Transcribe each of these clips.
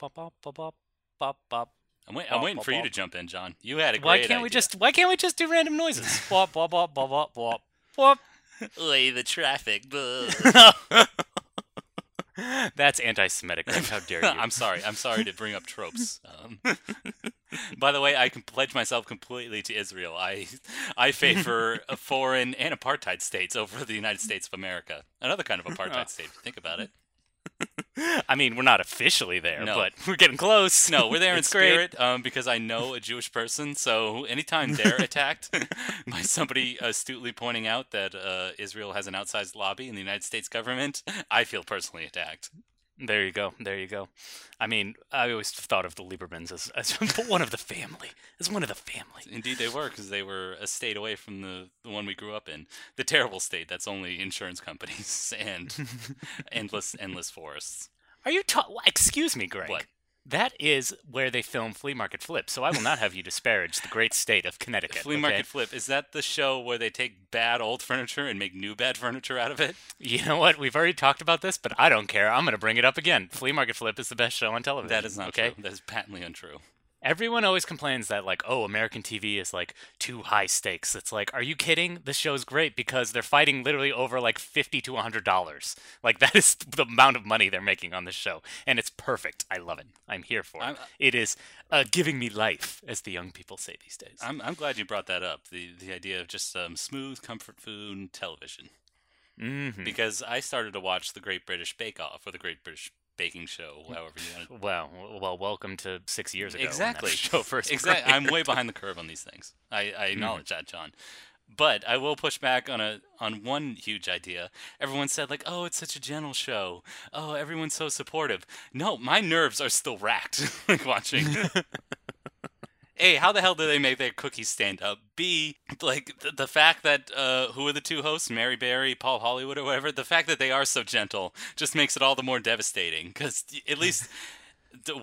bop, bop, bop, bop, bop, bop. I'm, wait, I'm waiting for you to jump in, John. You had a great Why can't we just Why can't we just do random noises? Bop, bop, bop, bop, bop, bop, bop. Oy, the traffic? That's anti-Semitic. How dare you? I'm sorry. I'm sorry to bring up tropes. Um, by the way, I can pledge myself completely to Israel. I I favor a foreign and apartheid states over the United States of America. Another kind of apartheid state. if you Think about it. I mean, we're not officially there, No. but we're getting close. No, we're there in spirit um, because I know a Jewish person. So anytime they're attacked by somebody astutely pointing out that uh, Israel has an outsized lobby in the United States government, I feel personally attacked. There you go. There you go. I mean, I always thought of the Liebermans as, as one of the family. As one of the family. Indeed, they were because they were a state away from the, the one we grew up in, the terrible state that's only insurance companies and endless endless forests. Are you ta- Excuse me, Greg. What? That is where they film Flea Market Flip, so I will not have you disparage the great state of Connecticut. Flea okay? Market Flip is that the show where they take bad old furniture and make new bad furniture out of it? You know what? We've already talked about this, but I don't care. I'm going to bring it up again. Flea Market Flip is the best show on television. That is not okay? true. That is patently untrue. Everyone always complains that like, oh, American TV is like too high stakes. It's like, are you kidding? This show's great because they're fighting literally over like fifty to hundred dollars. Like that is the amount of money they're making on this show, and it's perfect. I love it. I'm here for it. I'm- it is uh, giving me life, as the young people say these days. I'm I'm glad you brought that up. The the idea of just um, smooth comfort food television. hmm Because I started to watch the Great British Bake Off or the Great British Baking Show, however you want to. Well, well, welcome to six years ago. Exactly. show first. Exactly. I'm way behind the curve on these things. I, Mm-hmm. I acknowledge that, John. But I will push back on a on one huge idea. Everyone said like, "Oh, it's such a gentle show. Oh, everyone's so supportive." No, my nerves are still racked like watching. A, how the hell do they make their cookies stand up? B, like the, the fact that uh, who are the two hosts, Mary Berry, Paul Hollywood, or whatever. The fact that they are so gentle just makes it all the more devastating. Because at least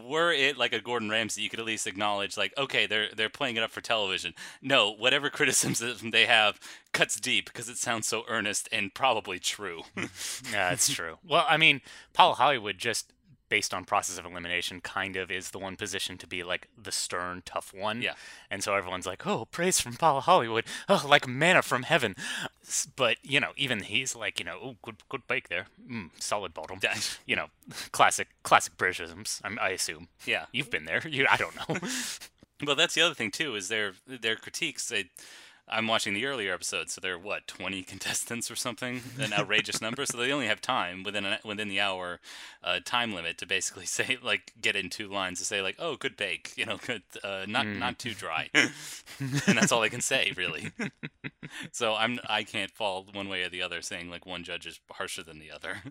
were it like a Gordon Ramsay, you could at least acknowledge, like, okay, they're they're playing it up for television. No, whatever criticism they have cuts deep because it sounds so earnest and probably true. Yeah, it's true. Well, I mean, Paul Hollywood just based on process of elimination kind of is the one position to be like the stern tough one Yeah. and so everyone's like oh praise from paul hollywood oh like manna from heaven but you know even he's like you know oh good good bake there mm, solid bottom Yeah. you know classic classic britishisms I'm, i assume yeah. you've been there you i don't know Well, that's the other thing too is their their critiques. They, I'm watching the earlier episodes, so they're what 20 contestants or something, an outrageous number. So they only have time within an, within the hour uh, time limit to basically say like get in two lines to say like oh good bake, you know, good uh, not not too dry, and that's all they can say really. so I'm I can't fall one way or the other saying like one judge is harsher than the other.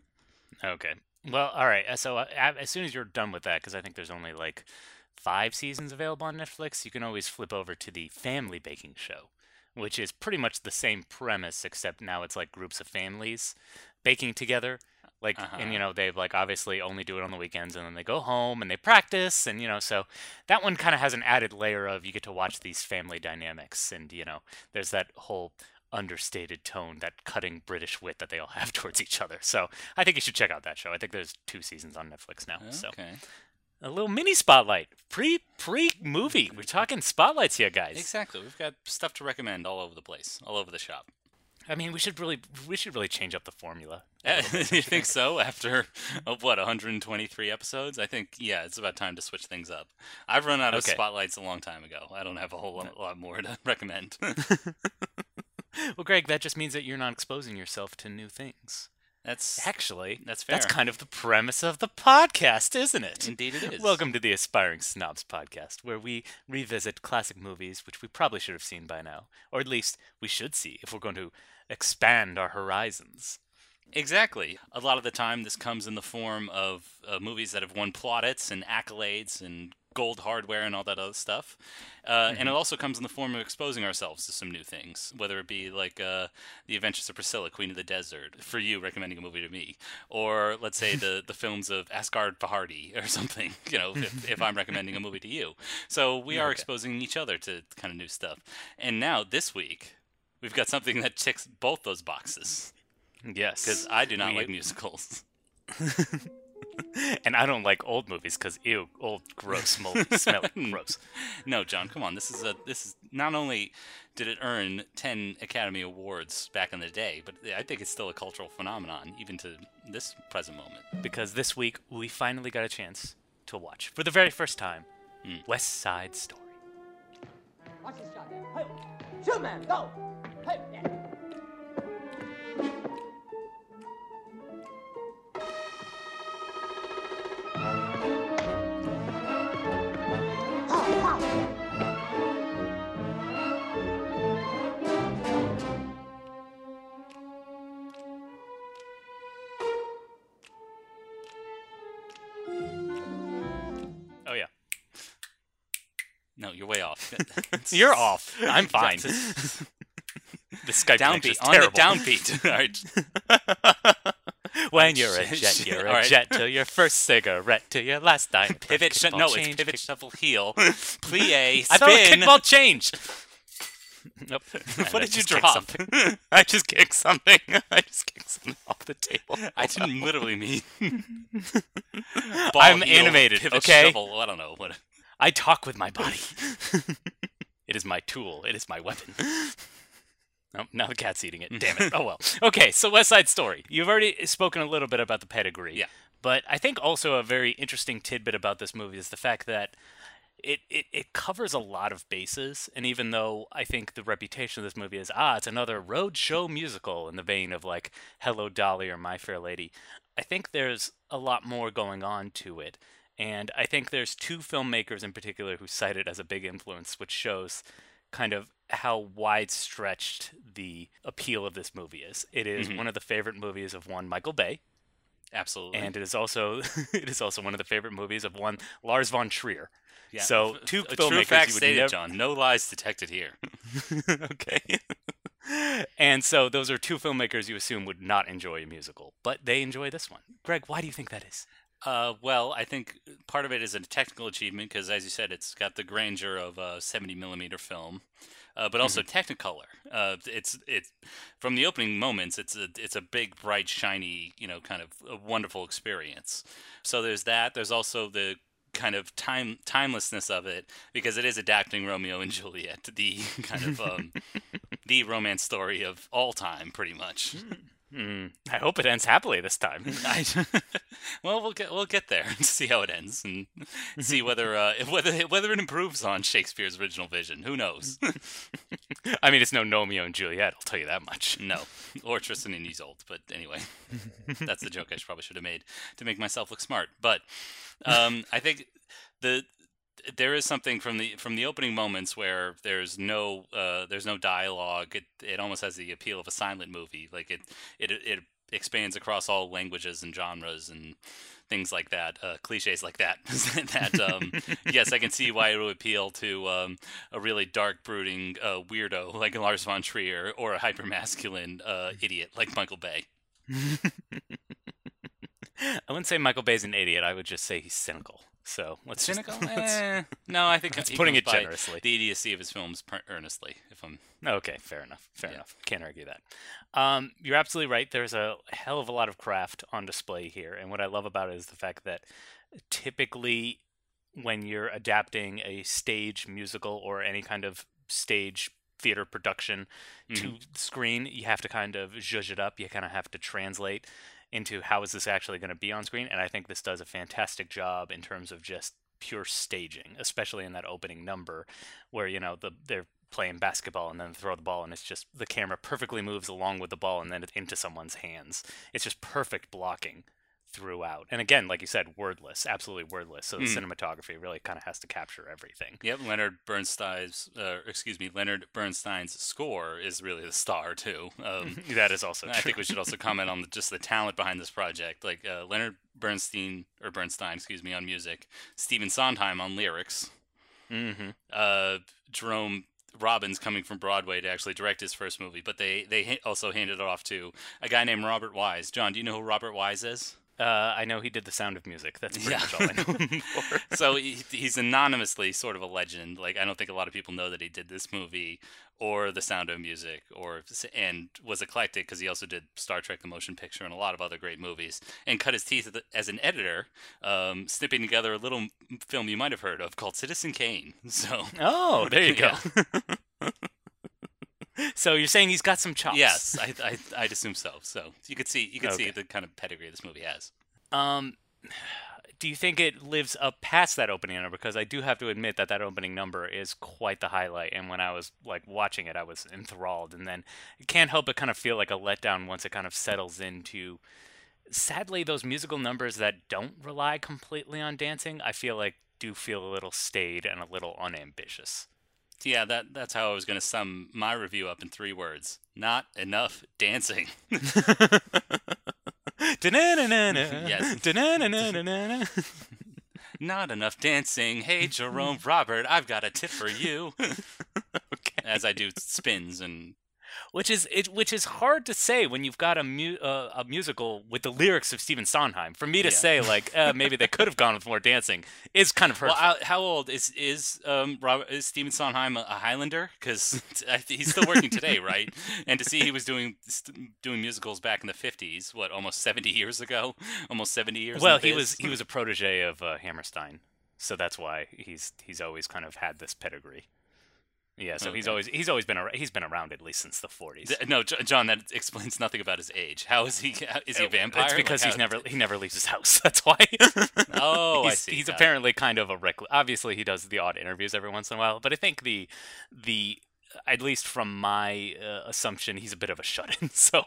Okay. Well, all right. So uh, as soon as you're done with that, because I think there's only like five seasons available on Netflix, you can always flip over to the Family Baking Show, which is pretty much the same premise, except now it's like groups of families baking together. Like, and you Uh-huh. know, they like obviously only do it on the weekends, and then they go home and they practice, and you know, so that one kind of has an added layer of you get to watch these family dynamics, and you know, there's that whole understated tone, that cutting British wit that they all have towards each other. So I think you should check out that show. I think there's two seasons on Netflix now. So Okay. A little mini spotlight, pre pre movie. We're talking spotlights here, guys. Exactly. We've got stuff to recommend all over the place, all over the shop. I mean, we should really we should really change up the formula. You think so? After uh, what 123 episodes, I think yeah, it's about time to switch things up. I've run out of Okay. spotlights a long time ago. I don't have a whole lot, lot more to recommend. Well, Greg, that just means that you're not exposing yourself to new things. That's Actually, That's fair. That's kind of the premise of the podcast, isn't it? indeed it is. Welcome to the Aspiring Snobs podcast, where we revisit classic movies which we probably should have seen by now, or at least we should see if we're going to expand our horizons. Exactly. A lot of the time, this comes in the form of uh, movies that have won plaudits and accolades and gold hardware and all that other stuff. Uh, And it also comes in the form of exposing ourselves to some new things, whether it be like uh, The Adventures of Priscilla, Queen of the Desert, for you recommending a movie to me, or let's say the, the films of Asghar Farhadi or something, you know, if, if I'm recommending a movie to you. So we are Okay. exposing each other to kind of new stuff. And now, this week, we've got something that ticks both those boxes Yes. because I do not We- like musicals. and I don't like old movies because ew, old, gross, moldy, smelly, gross. No, John, come on. This is a this is not only did it earn 10 Academy Awards back in the day, but I think it's still a cultural phenomenon even to this present moment. Because this week we finally got a chance to watch for the very first time Mm. West Side Story. Watch this shot. Hey, shoot, man, go. Hey, yeah. You're way off. you're off. I'm fine. The Skype downbeat. On the terrible. downbeat. All right. when you're a jet, you're a jet to your first cigarette to your last dime. Pivot. Sh- no, change, it's pivot, shuffle, heel, plie, spin. I thought it was kickball change. Nope. What did you drop? I just kicked something. I just kicked something off the table. I didn't literally mean. I'm heel, animated, pivot, okay? Shovel, I don't know what. I talk with my body. it is my tool. It is my weapon. Oh, now the cat's eating it. Damn it. Oh well. Okay, so West Side Story. You've already spoken a little bit about the pedigree. Yeah. But I think also a very interesting tidbit about this movie is the fact that it, it, it covers a lot of bases. And even though I think the reputation of this movie is, ah, it's another roadshow musical in the vein of like Hello Dolly or My Fair Lady, I think there's a lot more going on to it. And I think there's two filmmakers in particular who cite it as a big influence, which shows kind of how wide stretched the appeal of this movie is. It is Mhm. one of the favorite movies of one Michael Bay, Absolutely. and it is also it is also one of the favorite movies of one Lars von Trier. Yeah. so two a filmmakers true fact you would stated, never- John. No lies detected here. okay. and so those are two filmmakers you assume would not enjoy a musical, but they enjoy this one. Greg, why do you think that is? Uh, well, I think part of it is a technical achievement because, as you said, it's got the grandeur of a 70 millimeter film, uh, but also Technicolor. Uh, it's it's from the opening moments. It's a it's a big, bright, shiny, you know, kind of wonderful experience. So there's that. There's also the kind of time timelessness of it because it is adapting Romeo and Juliet, the kind of um, the romance story of all time, pretty much. Hmm, I hope it ends happily this time. I, well, we'll get we'll get there and see how it ends and see whether uh, whether whether it improves on Shakespeare's original vision. Who knows? I mean, it's no Romeo and Juliet. I'll tell you that much. no, or Tristan and Isolde. But anyway, that's the joke I probably should have made to make myself look smart. But um, I think the there is something from the from the opening moments where there's no uh, there's no dialogue. It it almost has the appeal of a silent movie. Like it it it expands across all languages and genres and things like that, uh, cliches like that. that um, yes, I can see why it would appeal to um, a really dark, brooding uh, weirdo like Lars von Trier or a hypermasculine uh, idiot like Michael Bay. I wouldn't say Michael Bay's an idiot. I would just say he's cynical. So let's just- Cynical? let's- Eh, no, I think That's putting it generously. The idiocy of his films earnestly. If I'm Okay, fair enough. Fair Yeah. enough. Can't argue that. Um, you're absolutely right. There's a hell of a lot of craft on display here, and what I love about it is the fact that typically, when you're adapting a stage musical or any kind of stage theater production to screen, you have to kind of zhuzh it up. You kind of have to translate into how is this actually going to be on screen, and I think this does a fantastic job in terms of just pure staging, especially in that opening number where you know the they're playing basketball and then throw the ball and it's just the camera perfectly moves along with the ball and then into someone's hands. It's just perfect blocking throughout. And again, like you said, wordless, absolutely wordless. So the Mhm. cinematography really kind of has to capture everything. Yep, Leonard Bernstein's, uh, excuse me, Leonard Bernstein's score is really the star too. Um, that is also I think we should also comment on the, just the talent behind this project. Like uh, Leonard Bernstein or Bernstein, excuse me, on music, Stephen Sondheim on lyrics, hmm uh, Jerome Robbins coming from Broadway to actually direct his first movie, but they they also handed it off to a guy named Robert Wise. John, do you know who Robert Wise is? Uh, I know he did The Sound of Music. That's pretty Yeah. much all I know him for. so he, he's anonymously sort of a legend. Like I don't think a lot of people know that he did this movie or The Sound of Music, or and was eclectic because he also did Star Trek: The Motion Picture and a lot of other great movies, and cut his teeth as an editor, um, snipping together a little film you might have heard of called Citizen Kane. So Oh, there you go. So you're saying he's got some chops? yes, I, I I'd assume so. So you could see you could see the kind of pedigree this movie has. Um, do you think it lives up past that opening number? Because I do have to admit that that opening number is quite the highlight. And when I was like watching it, I was enthralled. And then it can't help but kind of feel like a letdown once it kind of settles into. Sadly, those musical numbers that don't rely completely on dancing, I feel like do feel a little staid and a little unambitious. Yeah, that that's how I was going to sum my review up in three words: not enough dancing. yes. Not enough dancing. Hey, Jerome Robert, I've got a tip for you. okay. As I do spins and which is it, which is hard to say when you've got a mu- uh, a musical with the lyrics of Stephen Sondheim. For me to Yeah. say like uh, maybe they could have gone with more dancing is kind of well, hurtful. how, how old is is um Robert is Stephen Sondheim a, a Highlander? Because he's still working today, right? And to see he was doing st- doing musicals back in the fifties, what almost seventy years ago, almost seventy years. well, he biz. was he was a protege of uh, Hammerstein, so that's why he's he's always kind of had this pedigree. Yeah, so he's always he's always been ar- he's been around at least since the 40s. D- No, J- John, that explains nothing about his age. How is he? how- Is he a vampire? It's because Like, he's never he never leaves his house. That's why. Oh, I he's, see. He's apparently kind of a recluse. Obviously, he does the odd interviews every once in a while, but I think the the at least from my uh, assumption, he's a bit of a shut-in. So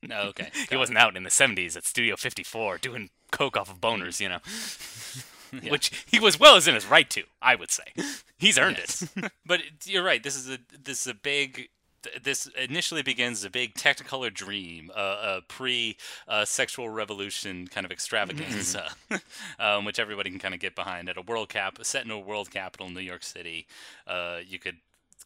No, okay. he wasn't out in the '70s at Studio 54 doing coke off of boners, you know, Yeah. which he was well as in his right to. I would say he's earned Yes. it. but you're right. This is a this is a big. This initially begins a big Technicolor dream, uh, a pre uh, sexual revolution kind of extravaganza, um, which everybody can kind of get behind. At a world cap, set in a world capital, in New York City, uh, you could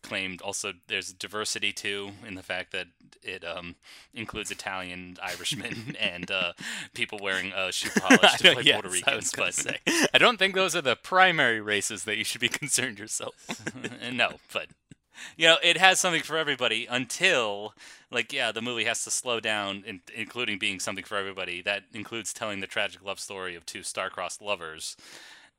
claim also there's diversity too in the fact that it um, includes Italian, Irishmen, and uh, people wearing uh, shoe polish to play Yes, Puerto I Ricans. gonna But say, I don't think those are the primary races that you should be concerned yourself. no, but you know, it has something for everybody until like yeah, the movie has to slow down in, including being something for everybody. That includes telling the tragic love story of two star-crossed lovers.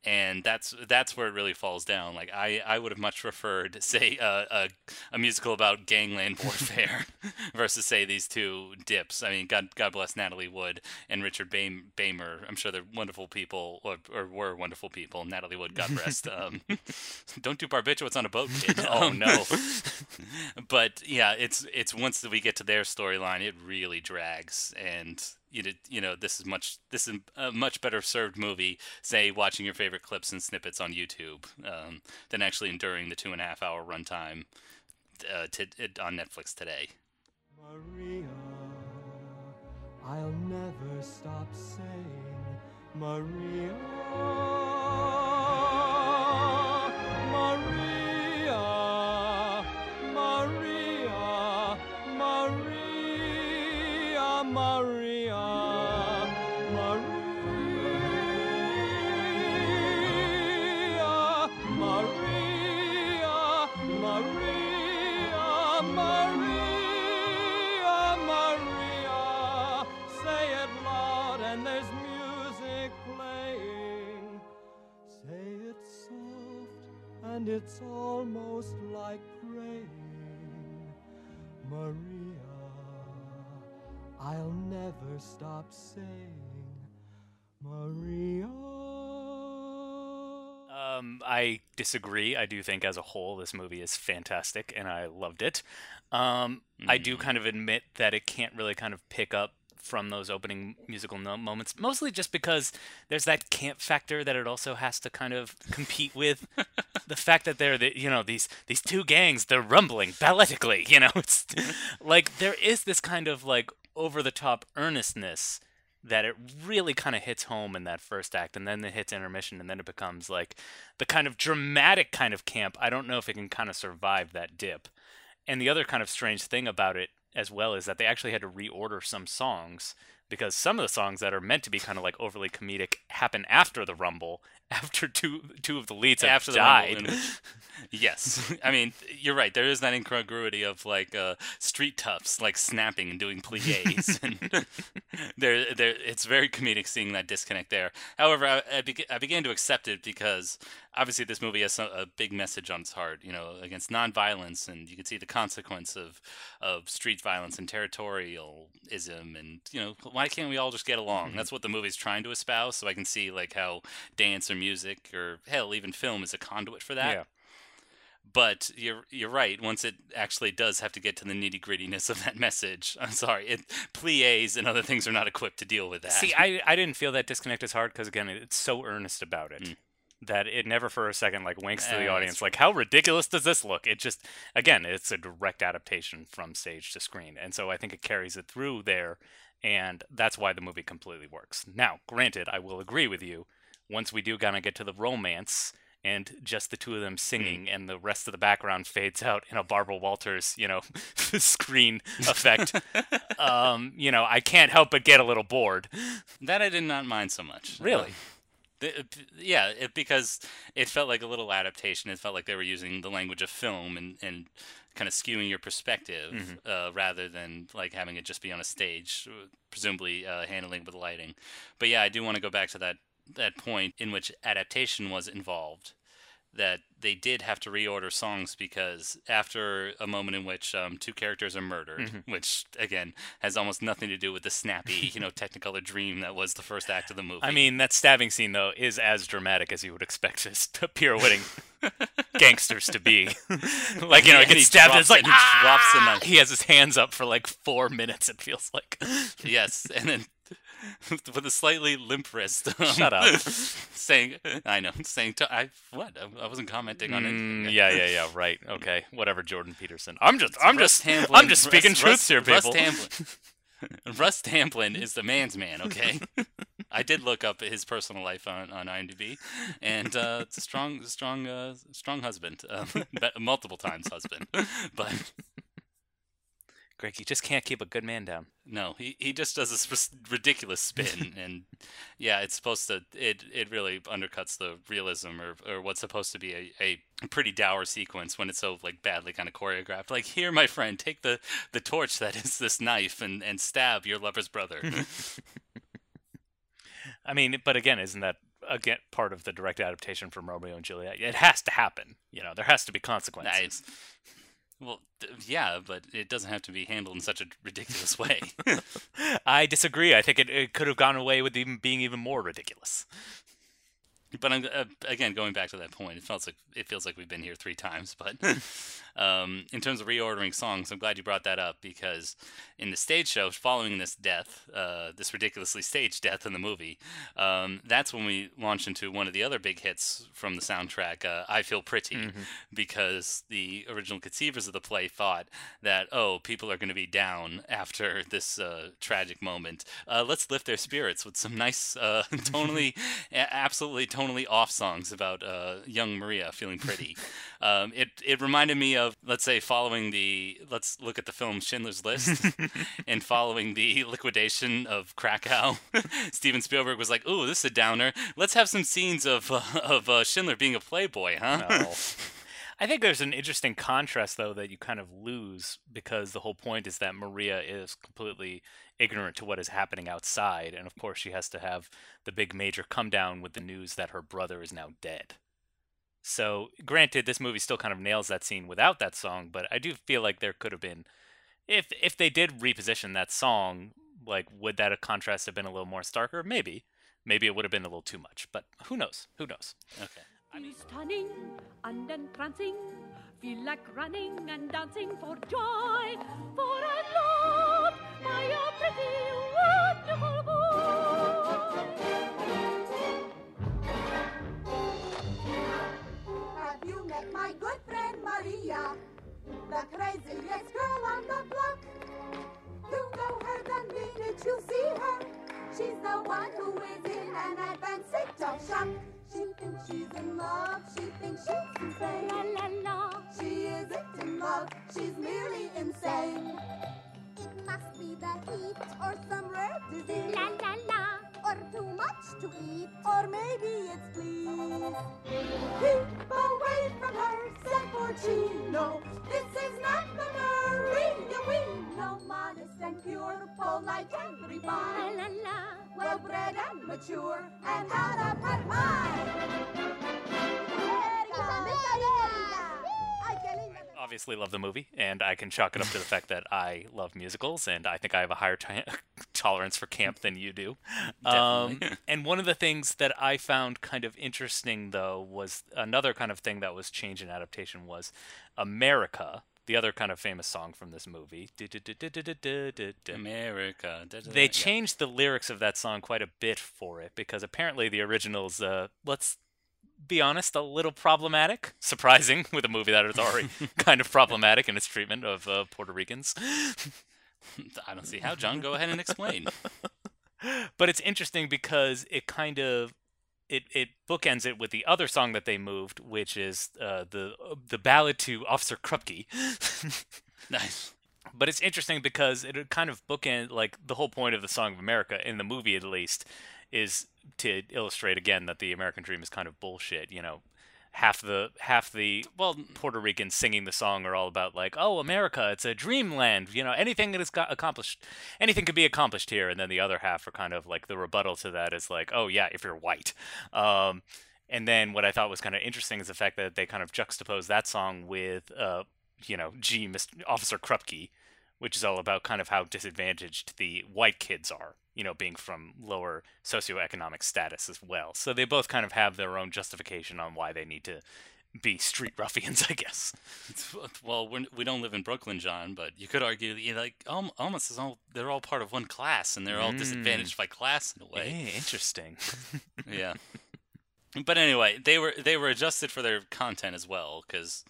And that's that's where it really falls down. Like I, I would have much preferred, say, uh, a a musical about gangland warfare versus say these two dips. I mean, God God bless Natalie Wood and Richard Bam- Beymer. I'm sure they're wonderful people, or, or were wonderful people. Natalie Wood, God rest. Um, don't do barbiturates on a boat, kid. Oh, Um, no. but yeah, it's it's once we get to their storyline, it really drags, and you know, you know this is much this is a much better served movie, say watching your favorite clips and snippets on YouTube, um, than actually enduring the two and a half hour runtime uh, to, on Netflix today. Maria, I'll never stop saying Maria. Maria, Maria, Maria, Maria, and it's almost like praying. Maria, I'll never stop saying Maria. Um, I disagree. I do think, as a whole, this movie is fantastic, and I loved it. Um, I do kind of admit that it can't really kind of pick up from those opening musical no- moments, mostly just because there's that camp factor that it also has to kind of compete with. the fact that they're the, you know these these two gangs they're rumbling balletically you know it's like there is this kind of like over the top earnestness that it really kind of hits home in that first act and then it hits intermission and then it becomes like the kind of dramatic kind of camp i don't know if it can kind of survive that dip and the other kind of strange thing about it as well is that they actually had to reorder some songs because some of the songs that are meant to be kind of like overly comedic happen after the Rumble, after two two of the leads have after the died. Yes, I mean you're right. There is that incongruity of like uh, street toughs, like snapping and doing plies, and there, there. It's very comedic seeing that disconnect there. However, I, I, beg I began to accept it because obviously this movie has some, a big message on its heart, you know, against nonviolence, and you can see the consequence of of street violence and territorialism, and you know, why can't we all just get along? That's what the movie's trying to espouse. So I can see like how dance or music or hell, even film is a conduit for that yeah. but you're you're right. Once it actually does have to get to the nitty grittiness of that message, I'm sorry, it plies and other things are not equipped to deal with that. See, I I didn't feel that disconnect as hard because again, it's so earnest about it. Mm. That it never for a second like winks to the that's audience like how ridiculous does this look? It just again it's a direct adaptation from stage to screen, and so I think it carries it through there, and that's why the movie completely works. Now, granted, I will agree with you. Once we do kind of get to the romance and just the two of them singing, and the rest of the background fades out in a Barbara Walters, you know, screen effect. um, you know, I can't help but get a little bored. that I did not mind so much. Really? The- yeah, it, because it felt like a little adaptation. It felt like they were using the language of film and, and kind of skewing your perspective uh, rather than like having it just be on a stage, uh, presumably uh, handling with lighting. But yeah, I do want to go back to that that point in which adaptation was involved. That they did have to reorder songs because after a moment in which um, two characters are murdered, which again has almost nothing to do with the snappy, you know, Technicolor dream that was the first act of the movie. I mean, that stabbing scene though is as dramatic as you would expect his pirouetting gangsters to be. like you know, Yeah, he gets stabbed. and drops It's like and he drops the "Ah!" knife. He has his hands up for like four minutes. It feels like. Yes, and then with a slightly limp wrist. um, Shut up. saying, I know, saying, to, I what? I, I wasn't commenting on Mm, it. yeah, yeah, yeah. Right. Okay. Whatever, Jordan Peterson. I'm just, I'm Russ just, I'm just speaking Russ- truths here, people. Russ. Hamblin. Russ Tamblyn is the man's man, okay? I did look up his personal life on, on IMDb, and uh, it's a strong, strong, uh, strong husband, um, multiple times husband, but Greg, you just can't keep a good man down. No, he, he just does this ridiculous spin, and yeah, it's supposed to it it really undercuts the realism or, or what's supposed to be a, a pretty dour sequence when it's so like badly kind of choreographed. Like here, my friend, take the, the torch that is this knife and, and stab your lover's brother. I mean, but again, isn't that again part of the direct adaptation from Romeo and Juliet? It has to happen. You know, there has to be consequences. Nice. Well, yeah, but it doesn't have to be handled in such a ridiculous way. I disagree. I think it, it could have gone away with even being even more ridiculous. But I'm, uh, again, going back to that point, it feels like it feels like we've been here three times. But um, in terms of reordering songs, I'm glad you brought that up because in the stage show following this death, uh, this ridiculously staged death in the movie, um, that's when we launch into one of the other big hits from the soundtrack, uh, "I Feel Pretty," because the original conceivers of the play thought that oh, people are going to be down after this uh, tragic moment. Uh, let's lift their spirits with some nice, uh, tonally, absolutely tonally off songs about uh, young Maria feeling pretty. um, it it reminded me of let's say following the let's look at the film Schindler's List and following the liquidation of Krakow. Steven Spielberg was like, "Ooh, this is a downer. Let's have some scenes of uh, of uh, Schindler being a playboy, huh?" No. I think there's an interesting contrast, though, that you kind of lose because the whole point is that Maria is completely ignorant to what is happening outside, and of course, she has to have the big major come down with the news that her brother is now dead. So, granted, this movie still kind of nails that scene without that song, but I do feel like there could have been, if if they did reposition that song, like would that contrast have been a little more starker? Maybe, maybe it would have been a little too much, but who knows? Who knows? okay. Feel stunning and entrancing, feel like running and dancing for joy, for I'm loved by a pretty, wonderful boy. Have you met my good friend Maria? The craziest girl on the block. You know her the minute you see her. She's the one who is in an advanced state of shock. She thinks she's in love. She thinks she's insane. La la la. She isn't in love. She's merely insane. It must be the heat or some rare disease. La la la. Or too much to eat, or maybe it's please. Keep away from her, said for Chino. This is not the Maria we know. Modest and pure, polite and La refined. la la. Well bred and mature, and out of her mind. Obviously love the movie, and I can chalk it up to the fact that I love musicals, and I think I have a higher t- tolerance for camp than you do. Um, and one of the things that I found kind of interesting, though, was another kind of thing that was changed in adaptation was America, the other kind of famous song from this movie. America. They changed the lyrics of that song quite a bit for it because apparently the original's, uh, let's be honest, a little problematic. Surprising with a movie that is already kind of problematic in its treatment of uh, Puerto Ricans. I don't see how, John. Go ahead and explain. But it's interesting because it kind of it, it bookends it with the other song that they moved, which is uh, the the ballad to Officer Krupke. nice. but it's interesting because it kind of bookend like the whole point of the song of america in the movie at least is to illustrate again that the american dream is kind of bullshit you know half the half the well puerto ricans singing the song are all about like oh america it's a dreamland you know anything that is got accomplished anything could be accomplished here and then the other half are kind of like the rebuttal to that is like oh yeah if you're white um and then what I thought was kind of interesting is the fact that they kind of juxtapose that song with, uh, you know, G, Mr. Officer Krupke, which is all about kind of how disadvantaged the white kids are, you know, being from lower socioeconomic status as well. So they both kind of have their own justification on why they need to be street ruffians, I guess. Well, we're, we don't live in Brooklyn, John, but you could argue that, you know, like almost as all they're all part of one class, and they're all Mm. disadvantaged by class in a way. Eh, interesting. yeah. But anyway, they were they were adjusted for their content as well because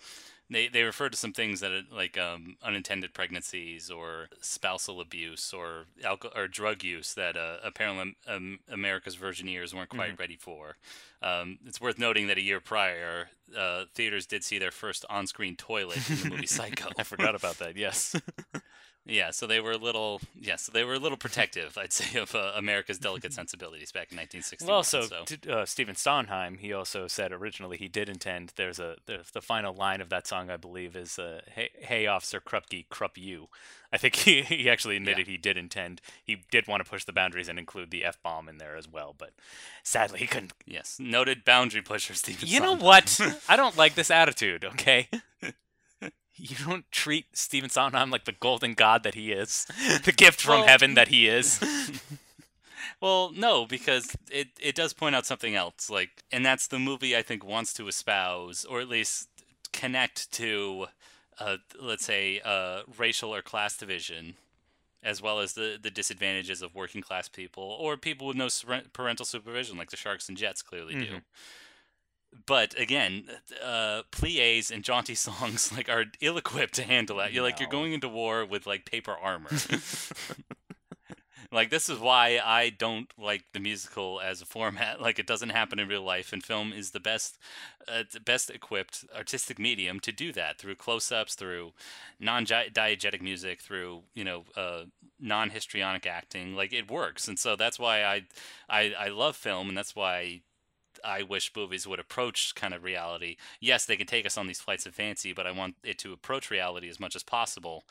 they they referred to some things that are like um, unintended pregnancies or spousal abuse or alcohol or drug use that uh, apparently um, America's Virgineers weren't quite ready for. Um, it's worth noting that a year prior, uh, theaters did see their first on-screen toilet in the movie Psycho. I forgot about that, yes. Yeah, so they were a little, yeah, so they were a little protective, I'd say, of uh, America's delicate sensibilities back in 1961. Well, also, so. t- uh, Stephen Sondheim, he also said originally he did intend. There's a the, the final line of that song, I believe, is uh, "Hey, hey, Officer Krupke, Krupp you." I think he, he actually admitted he did intend. He did want to push the boundaries and include the f bomb in there as well, but sadly he couldn't. Yes, noted boundary pusher Stephen. You know what? I don't like this attitude. Okay. You don't treat Stephen Sondheim like the golden god that he is, the gift from Well- heaven that he is. Well, no, because it it does point out something else, like, and that's the movie I think wants to espouse, or at least connect to, uh, let's say, uh, racial or class division, as well as the the disadvantages of working class people or people with no parental supervision, like the Sharks and Jets clearly do. But again, uh, plies and jaunty songs like are ill-equipped to handle that. You're like you're going into war with like paper armor. like this is why I don't like the musical as a format. Like it doesn't happen in real life, and film is the best, uh, the best equipped artistic medium to do that through close-ups, through non-diegetic music, through you know uh, non-histrionic acting. Like it works, and so that's why I, I, I love film, and that's why. I wish movies would approach kind of reality. Yes, they can take us on these flights of fancy, but I want it to approach reality as much as possible.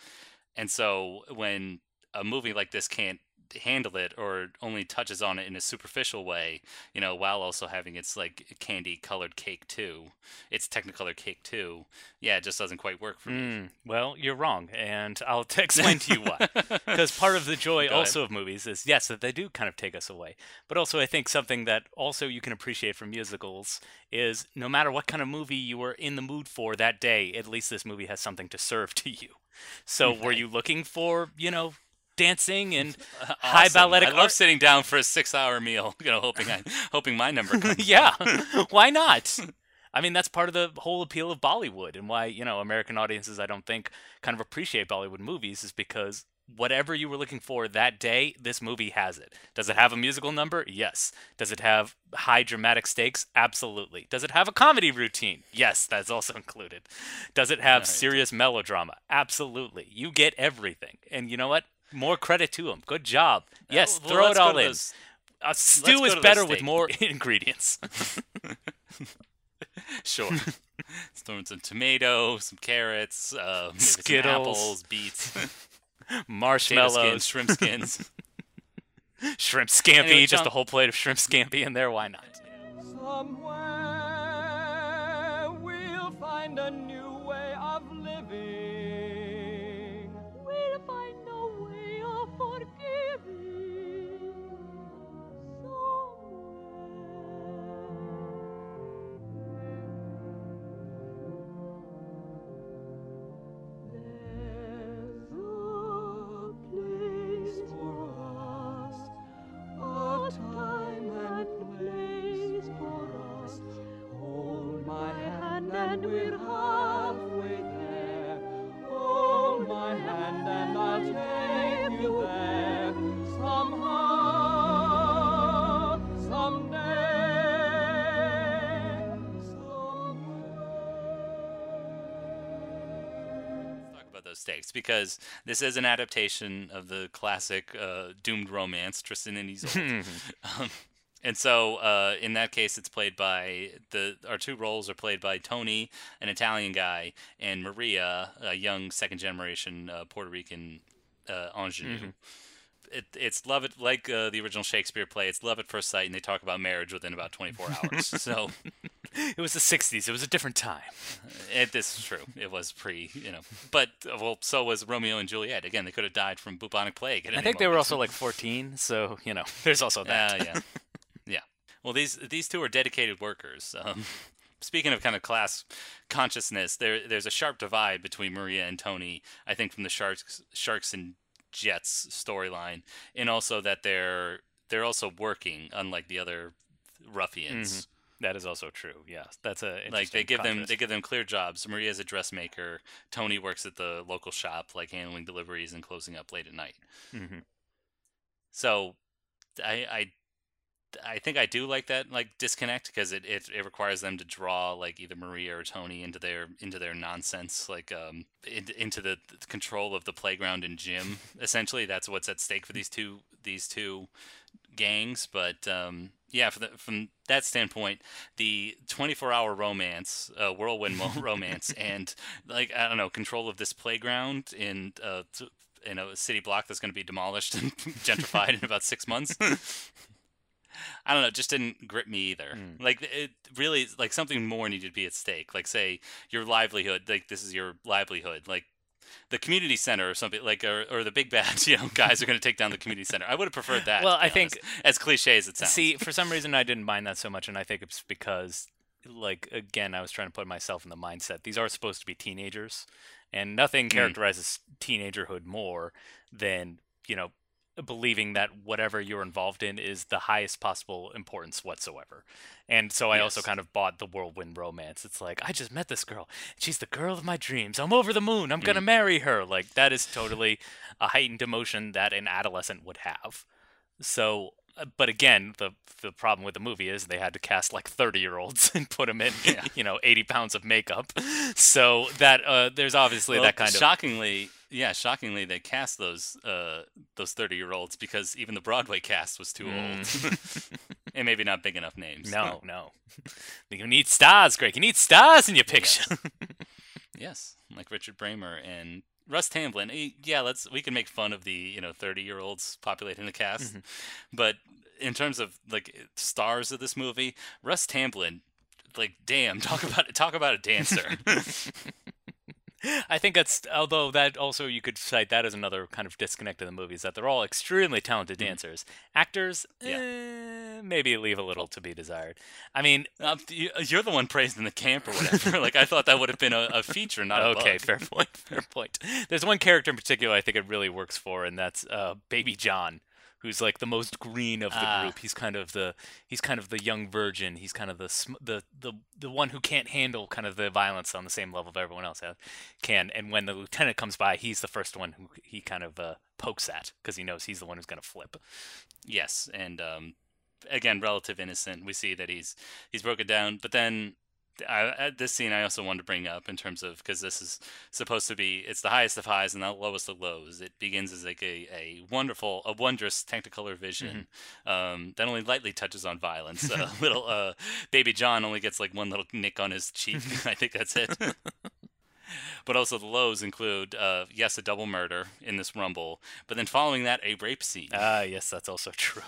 And so when a movie like this can't handle it or only touches on it in a superficial way, you know, while also having its like candy colored cake too, its technicolor cake too, yeah, it just doesn't quite work for me. Mm, well, you're wrong, and I'll t- explain to you why. Because part of the joy Go ahead. also of movies is yes that they do kind of take us away, but also I think something that also you can appreciate from musicals is no matter what kind of movie you were in the mood for that day, at least this movie has something to serve to you. So were you looking for you know dancing and high Awesome. balletic I love art? sitting down for a six-hour meal, you know, hoping I hoping my number comes. yeah, why not? I mean, that's part of the whole appeal of Bollywood and why, you know, American audiences, I don't think, kind of appreciate Bollywood movies is because whatever you were looking for that day, this movie has it. Does it have a musical number? Yes. Does it have high dramatic stakes? Absolutely. Does it have a comedy routine? Yes, that's also included. Does it have Right. serious melodrama? Absolutely. You get everything. And you know what? More credit to him. Good job. Yes, Well, throw it all in. those- A stew is better with more ingredients. Sure. Throw in some tomato, some carrots, uh, maybe some Skittles. apples, beets, potato skins, Marshmallows, shrimp skins. shrimp scampi, Anyway, just a whole plate of shrimp scampi in there. Why not? Somewhere we'll find a new way of living. And we're halfway there. Hold my hand and I'll take you there. Somehow, someday, somewhere. talk about those stakes because this is an adaptation of the classic uh, doomed romance Tristan and Isolde. um, and so uh, in that case, it's played by the our two roles are played by Tony, an Italian guy, and Maria, a young second generation uh, Puerto Rican uh, ingenue. It, it's love it like uh, the original Shakespeare play. It's love at first sight, and they talk about marriage within about 24 hours. so It was the '60s. It was a different time. it, this is true. It was pre, you know, but uh, well, so was Romeo and Juliet. Again, they could have died from bubonic plague. I think they were also like 14, so you know, there's also that. Uh, yeah, yeah. Well, these these two are dedicated workers. Um, speaking of kind of class consciousness, there there's a sharp divide between Maria and Tony. I think from the sharks sharks and jets storyline, and also that they're they're also working, unlike the other ruffians. That is also true. Yeah, that's a Like they interesting give them they give them clear jobs. Maria's a dressmaker. Tony works at the local shop, like handling deliveries and closing up late at night. Mhm. So, I I I think I do like that like disconnect because it, it it requires them to draw like either Maria or Tony into their into their nonsense like um in, into the, the control of the playground and gym. Essentially, that's what's at stake for these two these two gangs. But um yeah, the, from that standpoint, the 24-hour romance, uh, whirlwind romance, and like I don't know, control of this playground in uh, t- in a city block that's going to be demolished and gentrified in about six months. I don't know, it just didn't grip me either. Hmm. Like it really, like something more needed to be at stake. Like say your livelihood, like this is your livelihood, like the community center or something like or, or the big bad you know guys are going to take down the community center i would have preferred that Well, I think- honest, as cliche as it sounds See, for some reason, I didn't mind that so much, and I think it's because, like, again, I was trying to put myself in the mindset. These are supposed to be teenagers, and nothing hmm. characterizes teenagerhood more than you know believing that whatever you're involved in is the highest possible importance whatsoever. And so I also kind of bought the whirlwind romance. It's like I just met this girl. She's the girl of my dreams. I'm over the moon. I'm gonna marry her. Like that is totally a heightened emotion that an adolescent would have. So, uh, but again, the the problem with the movie is they had to cast like 30 year olds and put them in, you know, 80 pounds of makeup. So that uh, there's obviously Well, that kind of shockingly yeah shockingly they cast those uh those 30 year olds because even the broadway cast was too old and maybe not big enough names Mm. no, no. You need stars, Greg. You need stars in your picture. yes like richard bramer and russ tamblyn eh, yeah let's we can make fun of the you know 30 year olds populating the cast Mm-hmm. but in terms of like stars of this movie russ tamblyn like damn talk about talk about a dancer I think that's although that also you could cite that as another kind of disconnect in the movie is that they're all extremely talented dancers. Actors, Mm-hmm. Yeah. eh, maybe leave a little to be desired. I mean, Uh, you- you're the one praised in the camp or whatever. like I thought that would have been a, a feature, not a okay, bug. fair point, fair point. There's one character in particular I think it really works for, and that's uh, Baby John, who's like the most green of the Ah. group. He's kind of the he's kind of the young virgin. He's kind of the sm- the the the one who can't handle kind of the violence on the same level that everyone else can. And when the lieutenant comes by, he's the first one who he kind of uh, pokes at because he knows he's the one who's gonna flip. Yes, and um, again, relative innocent. We see that he's he's broken down, but then I, uh, this scene I also wanted to bring up in terms of because this is supposed to be it's the highest of highs and the lowest of lows. It begins as like a, a wonderful, a wondrous Technicolor vision um, that only lightly touches on violence. A little uh, baby John only gets like one little nick on his cheek. I think that's it. but also the lows include uh, yes, a double murder in this rumble, but then following that a rape scene. Ah, yes, that's also true.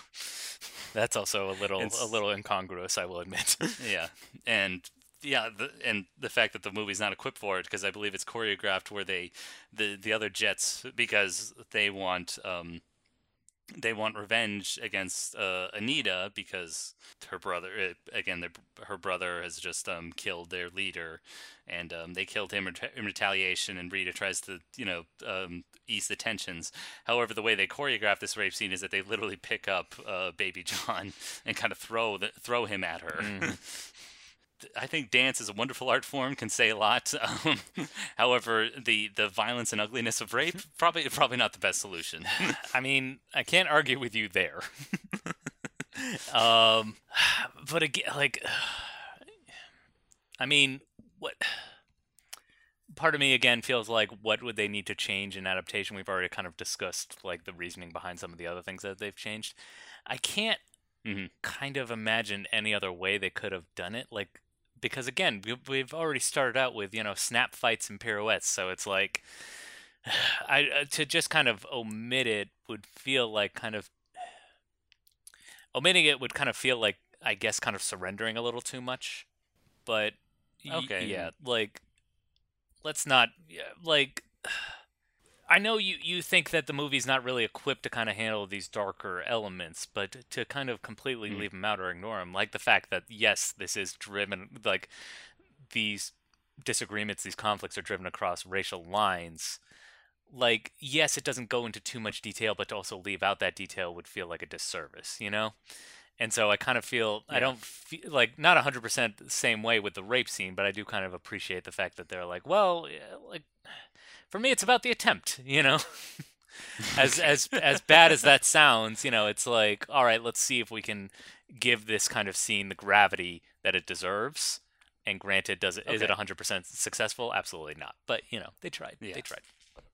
That's also a little It's- a little incongruous, I will admit. Yeah, and yeah, the, and the fact that the movie's not equipped for it because I believe it's choreographed where they, the the other jets because they want um, they want revenge against uh, Anita because her brother uh, again their, her brother has just um, killed their leader, and um, they killed him in retaliation. And Rita tries to you know um, ease the tensions. However, the way they choreograph this rape scene is that they literally pick up uh, Baby John and kind of throw the, throw him at her. I think dance is a wonderful art form, can say a lot. Um, however, the, the violence and ugliness of rape probably probably not the best solution. I mean, I can't argue with you there. um, but again, like, I mean, what? Part of me again feels like, what would they need to change in adaptation? We've already kind of discussed like the reasoning behind some of the other things that they've changed. I can't Mhm. kind of imagine any other way they could have done it. Like, because again, we, we've already started out with you know snap fights and pirouettes, so it's like. I uh, to just kind of omit it would feel like kind of omitting it would kind of feel like I guess kind of surrendering a little too much. But Okay. yeah, like let's not yeah, like I know you you think that the movie's not really equipped to kind of handle these darker elements, but to kind of completely Mhm. leave them out or ignore them, like the fact that yes, this is driven like these disagreements, these conflicts are driven across racial lines. Like, yes, it doesn't go into too much detail, but to also leave out that detail would feel like a disservice, you know? And so I kind of feel I don't feel like not 100% the same way with the rape scene, but I do kind of appreciate the fact that they're like, well, yeah, like for me it's about the attempt, you know? as as as bad as that sounds, you know, it's like, all right, let's see if we can give this kind of scene the gravity that it deserves. And granted, does it is it Okay. 100% successful? Absolutely not. But, you know, they tried. Yeah. They tried.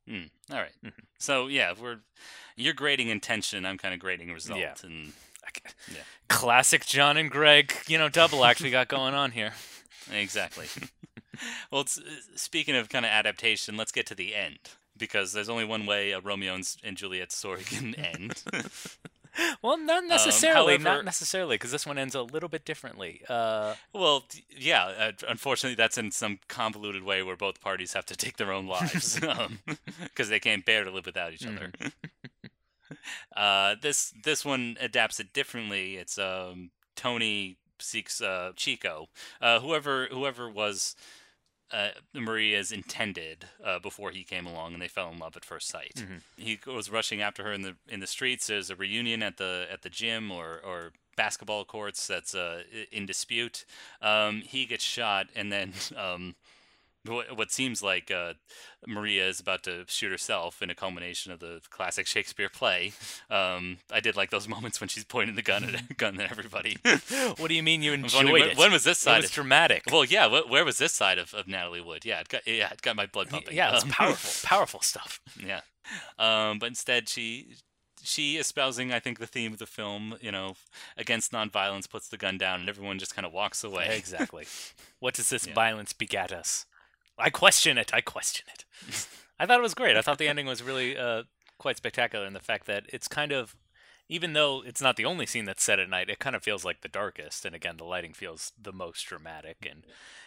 Mm, all right. Mm-hmm. So yeah, we're you're grading intention. I'm kind of grading result. Yeah. And Yeah. Classic John and Greg, you know, double act we got going on here. exactly. well, uh, speaking of kind of adaptation, let's get to the end because there's only one way a Romeo and, Juliet story can end. Well, not necessarily, Um, however- not necessarily, because this one ends a little bit differently. Uh, Well, yeah. Uh, unfortunately, that's in some convoluted way where both parties have to take their own lives because they can't bear to live without each other. uh, this this one adapts it differently. It's um, Tony seeks uh, Chino, uh, whoever whoever was uh, Maria's intended uh, before he came along, and they fell in love at first sight. He was rushing after her in the in the streets. There's a reunion at the at the gym or or basketball courts that's uh, in dispute. Um, he gets shot, and then um, what, what seems like uh, Maria is about to shoot herself in a culmination of the classic Shakespeare play. Um, I did like those moments when she's pointing the gun at gun at everybody. what do you mean you enjoyed when, it? when was this side? It was of- dramatic. well, yeah. Wh- where was this side of, of Natalie Wood? Yeah, it got yeah, it got my blood pumping. yeah, it's Um, powerful, powerful stuff. yeah. Um, but instead, she she espousing, I think, the theme of the film, you know, against nonviolence, puts the gun down, and everyone just kind of walks away. Exactly. what does this Yeah. violence begat us? I question it. I question it. I thought it was great. I thought the ending was really uh, quite spectacular in the fact that it's kind of, even though it's not the only scene that's set at night, it kind of feels like the darkest. And again, the lighting feels the most dramatic. And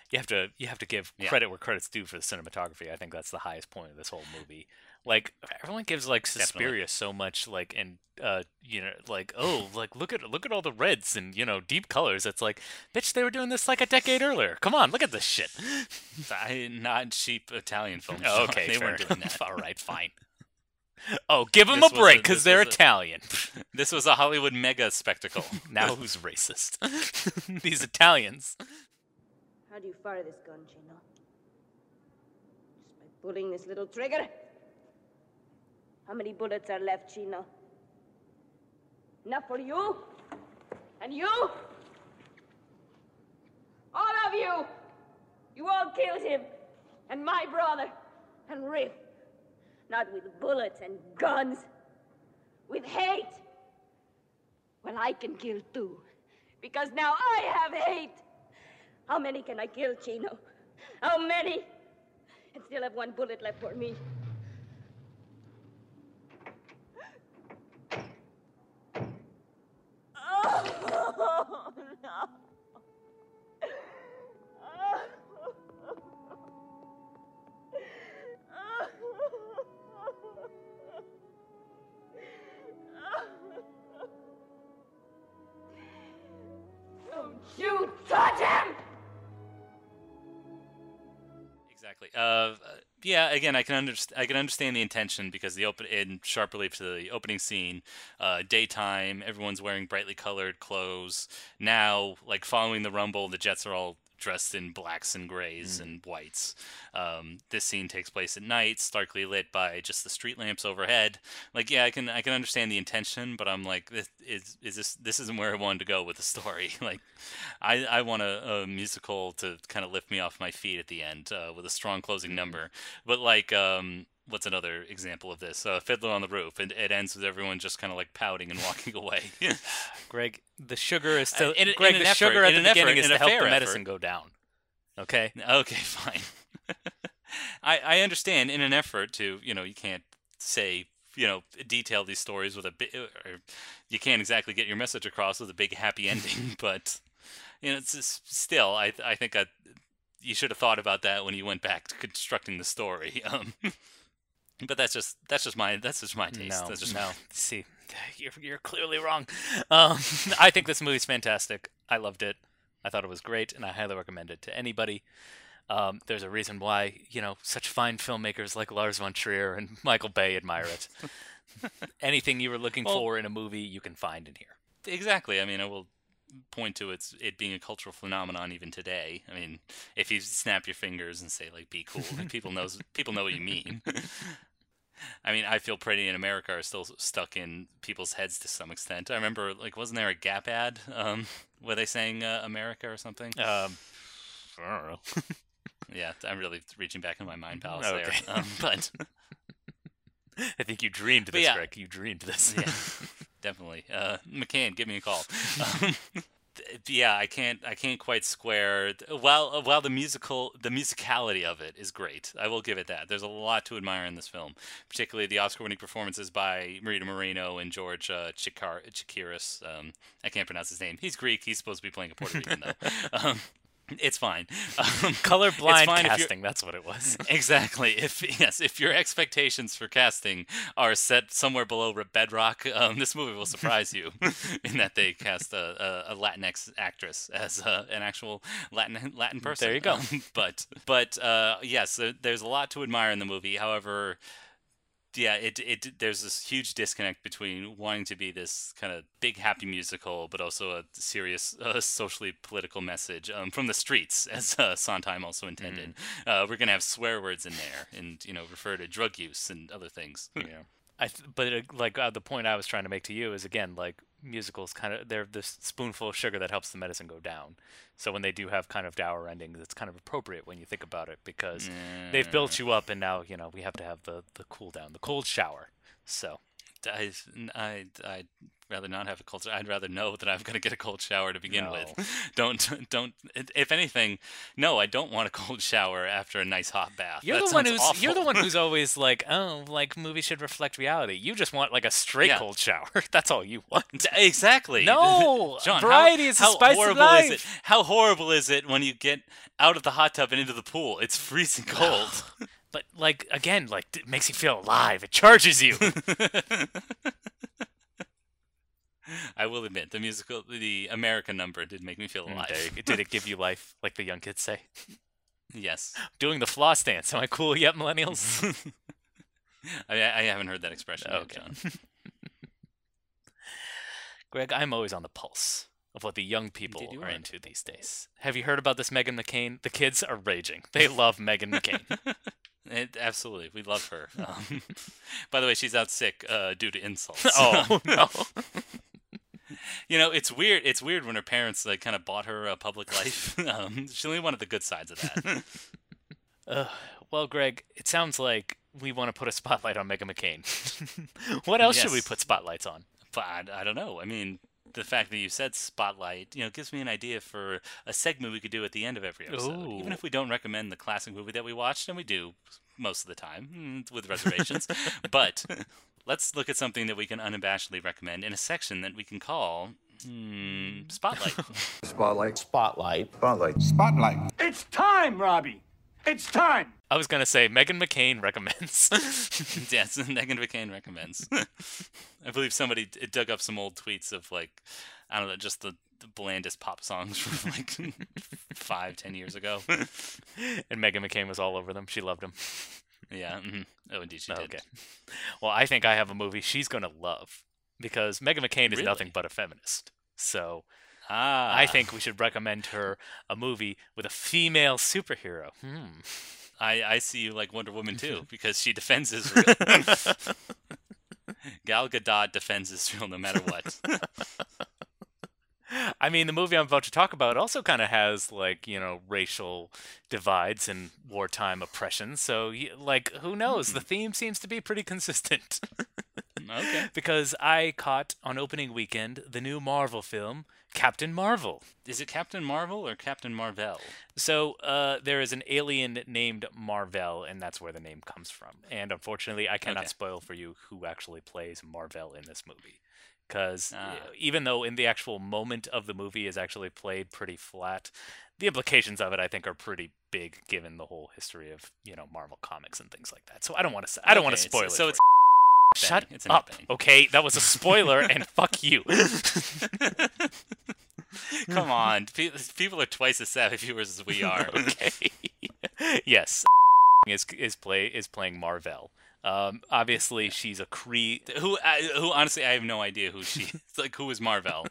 you have to you have to give Yeah. credit where credit's due for the cinematography. I think that's the highest point of this whole movie. Like everyone gives like Suspiria so much like and uh you know like oh like look at look at all the reds and you know deep colors. It's like bitch they were doing this like a decade earlier. Come on, look at this shit. I, not cheap Italian films. Oh, okay, they weren't doing enough. that. All right, fine. Oh, give them This a break because they're was a- Italian. This was a Hollywood mega spectacle. now who's racist? These Italians. How do you fire this gun, Chino? Just by pulling this little trigger? How many bullets are left, Chino? Enough for you? And you? All of you! You all killed him, and my brother, and Riff. Not with bullets and guns, with hate. Well, I can kill too, because now I have hate. How many can I kill, Chino? How many? And still have one bullet left for me. Oh, no. Don't you touch him! Exactly. Uh, yeah. Again, I can understand. I can understand the intention because the open in sharp relief to the opening scene, uh, daytime, everyone's wearing brightly colored clothes. Now, like following the rumble, the Jets are all dressed in blacks and grays and whites. Um, this scene takes place at night, starkly lit by just the street lamps overhead. Like, yeah, I can I can understand the intention, but I'm like, this is is this this isn't where I wanted to go with the story. like, I I want a, a musical to kind of lift me off my feet at the end uh, with a strong closing number. But like, um, what's another example of this? Uh, Fiddler on the Roof, and it ends with everyone just kind of like pouting and walking away. Greg, the sugar is to Uh, in- in Greg. an the effort- sugar at the beginning effort- is to help the medicine effort. go down. Okay. Okay, fine. I I understand in an effort to you know you can't say you know detail these stories with a bit or you can't exactly get your message across with a big happy ending, but you know it's just, still I I think I, you should have thought about that when you went back to constructing the story. Um, but that's just that's just my that's just my taste. No, just no. See, you're you're clearly wrong. Um, I think this movie's fantastic. I loved it. I thought it was great, and I highly recommend it to anybody. Um, there's a reason why you know such fine filmmakers like Lars von Trier and Michael Bay admire it. Anything you were looking Well- for in a movie, you can find in here. Exactly. I mean, I will point to its it being a cultural phenomenon even today. I mean, if you snap your fingers and say like "be cool," then people knows people know what you mean. I mean, I feel pretty in America are still stuck in people's heads to some extent. I remember like wasn't there a Gap ad um, where they sang uh, "America" or something? Um, I don't know. Yeah, I'm really reaching back in my mind palace Okay. there. Um, but I think you dreamed this, yeah. Greg. You dreamed this. yeah, definitely. Uh, McCann, give me a call. Um, yeah, I can't. I can't quite square. While while the musical, the musicality of it is great. I will give it that. There's a lot to admire in this film, particularly the Oscar-winning performances by Marita Moreno and George uh, Chikar- Chikiris. Um, I can't pronounce his name. He's Greek. He's supposed to be playing a Puerto Rican though. Um, it's fine. Um, Colorblind fine casting. That's what it was. Exactly. If yes, if your expectations for casting are set somewhere below bedrock, um, this movie will surprise you in that they cast a, a, a Latinx actress as uh, an actual Latin Latin person. There you go. Um, but but uh, yes, there's a lot to admire in the movie. However. Yeah, it it there's this huge disconnect between wanting to be this kind of big happy musical, but also a serious uh, socially political message um, from the streets, as uh, Sondheim also intended. Uh, we're gonna have swear words in there, and you know refer to drug use and other things. yeah. I th- but uh, like uh, the point I was trying to make to you is again like musicals kind of they're this spoonful of sugar that helps the medicine go down. So when they do have kind of dour endings, it's kind of appropriate when you think about it because they've built you up and now you know we have to have the the cool down, the cold shower. So I I I'd rather not have a cold. I'd rather know that I'm gonna get a cold shower to begin No. with. Don't don't. If anything, no, I don't want a cold shower after a nice hot bath. you're That the one who's you're the one who's always like oh like movies should reflect reality. You just want like a straight Yeah. cold shower. That's all you want. Exactly. No, John. variety how, is the how spice of horrible is it? life. How horrible is it when you get out of the hot tub and into the pool? It's freezing cold. But like again, like it makes you feel alive. It charges you. I will admit, the musical, the American number did make me feel mm, alive. Okay, Did it give you life, like the young kids say? yes. Doing the floss dance. Am I cool yet, millennials? I, I haven't heard that expression yet, Okay. John. Greg, I'm always on the pulse of what the young people you are. into these days. Have you heard about this Meghan McCain? The kids are raging. They love Meghan McCain. It, absolutely, we love her. Um, by the way, she's out sick uh, due to insults. oh no. You know, it's weird. It's weird when her parents like kind of bought her a public life. um, she only wanted the good sides of that. Uh, well, Greg, it sounds like we want to put a spotlight on Meghan McCain. what else should we put spotlights on? but I, I don't know. I mean, the fact that you said spotlight, you know, gives me an idea for a segment we could do at the end of every episode. Even if we don't recommend the classic movie that we watched, and we do most of the time mm, with reservations, but let's look at something that we can unabashedly recommend in a section that we can call hmm, spotlight. Spotlight. Spotlight. Spotlight. Spotlight. It's time, Robbie. It's time. I was gonna say Meghan McCain recommends. yes, Meghan McCain recommends. I believe somebody dug up some old tweets of like, I don't know, just the, the blandest pop songs from like five, ten years ago. and Meghan McCain was all over them. She loved them. yeah. mhm. Oh, indeed, she did. Okay. Well, I think I have a movie she's gonna love because Meghan McCain is nothing but a feminist. So Ah, I think we should recommend her a movie with a female superhero. Hmm. I, I see you like Wonder Woman too because she defends Israel. Gal Gadot defends Israel no matter what. I mean, the movie I'm about to talk about also kind of has like you know racial divides and wartime oppression. So, like, who knows? The hmm. theme seems to be pretty consistent. Okay. because I caught on opening weekend the new Marvel film Captain Marvel. Is it Captain Marvel or Captain Marvel? So uh, there is an alien named Mar-Vell, and that's where the name comes from. And unfortunately, I cannot Okay. spoil for you who actually plays Mar-Vell in this movie. Because Ah. even though in the actual moment of the movie is actually played pretty flat, the implications of it I think are pretty big given the whole history of you know Marvel comics and things like that. So I don't want to I don't want to spoil it's- it. So it's you. shut It's up. bang. Okay, that was a spoiler, and fuck you. Come on, pe- people are twice as savvy viewers as we are. okay. yes, is is play is playing Mar-Vell. Um, obviously, she's a Kree. who, I, who honestly, I have no idea who she is. Like, who is Marvel?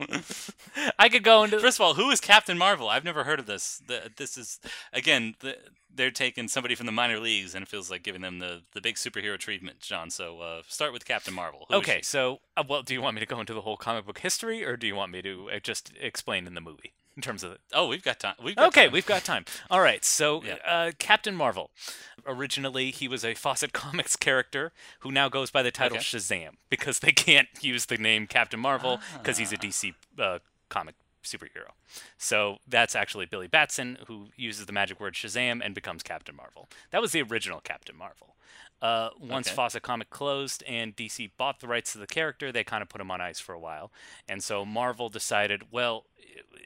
I could go into First of all, who is Captain Marvel? I've never heard of this. The, this is again, the, they're taking somebody from the minor leagues, and it feels like giving them the, the big superhero treatment, John. So uh, start with Captain Marvel. Who Okay, so uh, well, do you want me to go into the whole comic book history, or do you want me to uh, just explain in the movie in terms of the Oh, we've got time. We've got Okay, time. we've got time. All right, so Yeah. uh, Captain Marvel. Originally, he was a Fawcett Comics character who now goes by the title Okay. Shazam because they can't use the name Captain Marvel because Ah. he's a DC uh, comic superhero. So that's actually Billy Batson who uses the magic word Shazam and becomes Captain Marvel. That was the original Captain Marvel. Uh, once Okay. Fawcett Comic closed and DC bought the rights to the character, they kind of put him on ice for a while. And so Marvel decided, well,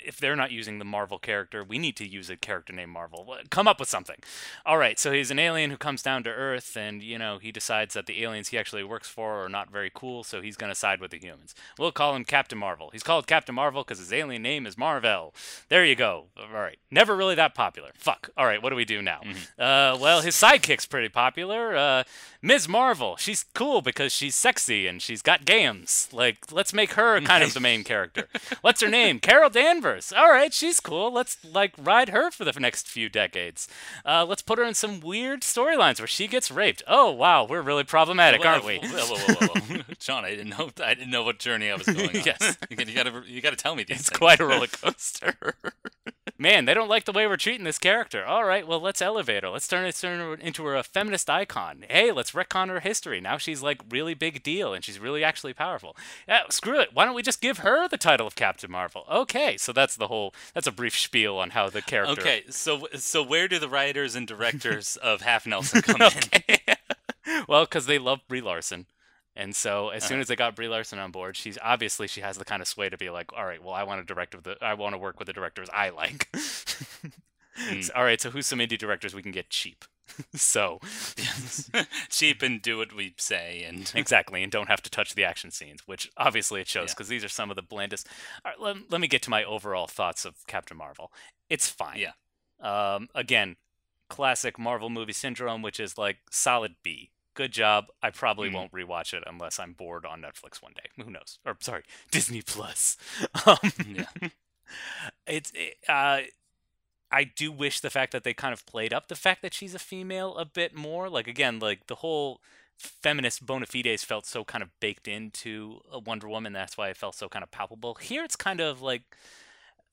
if they're not using the Marvel character, we need to use a character named Marvel. Come up with something. All right, so he's an alien who comes down to Earth, and you know he decides that the aliens he actually works for are not very cool, so he's gonna side with the humans. We'll call him Captain Marvel. He's called Captain Marvel because his alien name is Mar-Vell. There you go. All right, never really that popular. Fuck. All right, what do we do now? Uh, well, his sidekick's pretty popular. Uh, Ms. Marvel. She's cool because she's sexy and she's got games. Like, let's make her kind of the main character. What's her name? Carol Danvers. All right, she's cool. Let's like ride her for the next few decades. Uh, let's put her in some weird storylines where she gets raped. Oh wow, we're really problematic, aren't we? Whoa, whoa, whoa, whoa. John, I didn't know. I didn't know what journey I was going on. Yes. you gotta, you gotta, you gotta tell me these It's things. quite a roller coaster. Man, they don't like the way we're treating this character. All right, well, let's elevate her. Let's turn it turn her into a feminist icon. Hey, let's retcon her history. Now she's like really big deal, and she's really actually powerful. Yeah, screw it. Why don't we just give her the title of Captain Marvel? Okay, so that's the whole. That's a brief spiel on how the character. Okay, so so where do the writers and directors of Half Nelson come in? well, because they love Brie Larson. And so, as soon uh-huh. as they got Brie Larson on board, she's obviously she has the kind of sway to be like, all right, well, I want to direct with the, I want to work with the directors I like. Hmm. So, all right, so who's some indie directors we can get cheap? so Cheap and do what we say, and exactly, and don't have to touch the action scenes, which obviously it shows Yeah. because these are some of the blandest. Right, let, let me get to my overall thoughts of Captain Marvel. It's fine. Yeah. Um, again, classic Marvel movie syndrome, which is like solid B. Good job. I probably Mhm. won't rewatch it unless I'm bored on Netflix one day. Who knows? Or sorry, Disney Plus. Um, yeah. it's it, uh I do wish the fact that they kind of played up the fact that she's a female a bit more. Like again, like the whole feminist bona fides felt so kind of baked into a Wonder Woman. That's why it felt so kind of palpable. Here, it's kind of like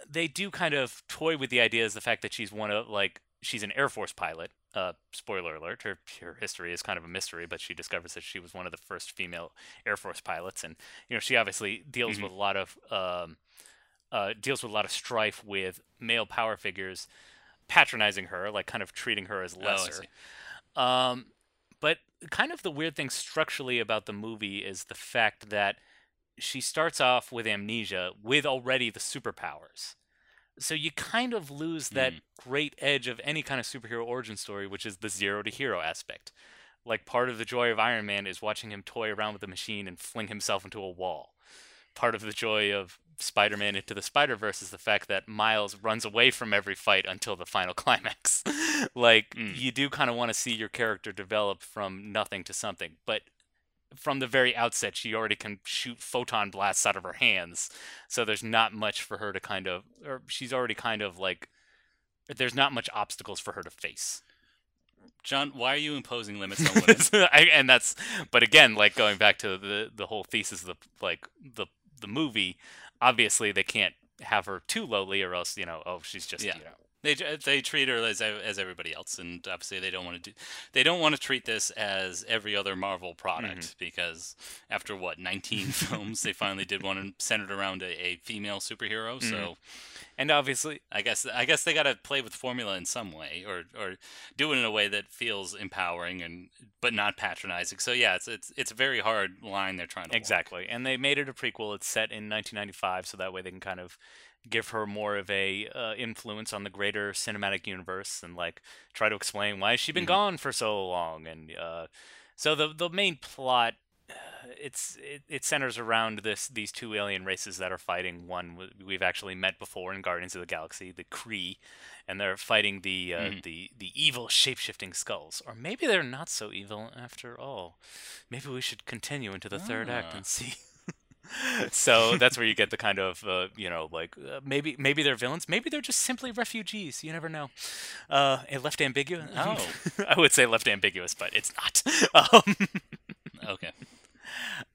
they do kind of toy with the ideas. The fact that she's one of like she's an Air Force pilot. Uh, spoiler alert: her her history is kind of a mystery, but she discovers that she was one of the first female Air Force pilots, and you know she obviously deals Mhm. with a lot of um, uh, deals with a lot of strife with male power figures patronizing her, like kind of treating her as Oh, lesser. see. Um, but kind of the weird thing structurally about the movie is the fact that she starts off with amnesia with already the superpowers. So you kind of lose that Mm. great edge of any kind of superhero origin story, which is the zero to hero aspect. Like part of the joy of Iron Man is watching him toy around with the machine and fling himself into a wall. Part of the joy of Spider-Man into the Spider-Verse is the fact that Miles runs away from every fight until the final climax. like Mm. you do kind of want to see your character develop from nothing to something, but from the very outset she already can shoot photon blasts out of her hands. So there's not much for her to kind of or she's already kind of like there's not much obstacles for her to face. John, why are you imposing limits on women? And that's but again like going back to the the whole thesis of the like the the movie obviously they can't have her too lowly or else you know oh she's just Yeah. you know They they treat her as as everybody else, and obviously they don't want to do they don't want to treat this as every other Marvel product Mm-hmm. because after what 19 films, they finally did one centered around a, a female superhero. Mm-hmm. So and obviously I guess I guess they got to play with formula in some way, or or do it in a way that feels empowering and but not patronizing. So yeah, it's it's it's a very hard line they're trying to walk. exactly and they made it a prequel it's set in 1995 so that way they can kind of give her more of a uh, influence on the greater cinematic universe and like try to explain why she's she been Mhm. gone for so long and uh, so the the main plot it's it, it centers around this these two alien races that are fighting one we've actually met before in Guardians of the Galaxy the Kree and they're fighting the uh, Mhm. the the evil shape-shifting Skrulls or maybe they're not so evil after all maybe we should continue into the third act Ah. and see so that's where you get the kind of uh, you know like uh, maybe maybe they're villains maybe they're just simply refugees you never know uh and left ambiguous Oh. i would say left ambiguous but it's not um Okay.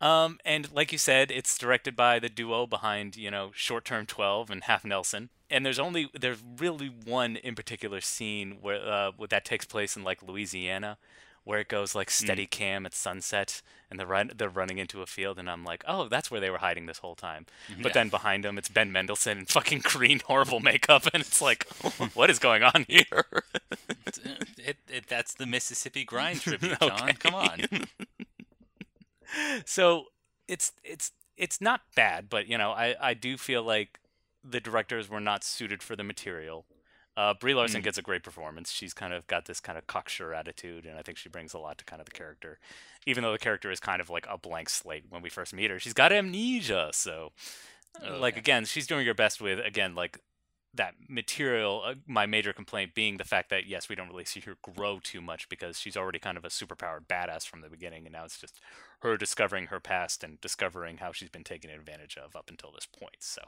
Um, and like you said, it's directed by the duo behind, you know, Short Term 12 and Half Nelson. And there's only there's really one in particular scene where uh, where that takes place in like Louisiana, where it goes like steady cam at sunset, and they're run, they're running into a field, and I'm like, oh, that's where they were hiding this whole time. But Yeah. then behind them, it's Ben Mendelsohn in fucking green horrible makeup, and it's like, what is going on here? It, it, that's the Mississippi grind tribute, Okay. John. Come on. so it's it's it's not bad, but you know, I I do feel like the directors were not suited for the material. Uh, Brie Larson Mm. gets a great performance. She's kind of got this kind of cocksure attitude, and I think she brings a lot to kind of the character. Even though the character is kind of like a blank slate when we first meet her, she's got amnesia. So, uh, like Okay. again, she's doing her best with again like that material. Uh, my major complaint being the fact that yes, we don't really see her grow too much because she's already kind of a superpowered badass from the beginning, and now it's just her discovering her past and discovering how she's been taken advantage of up until this point. So,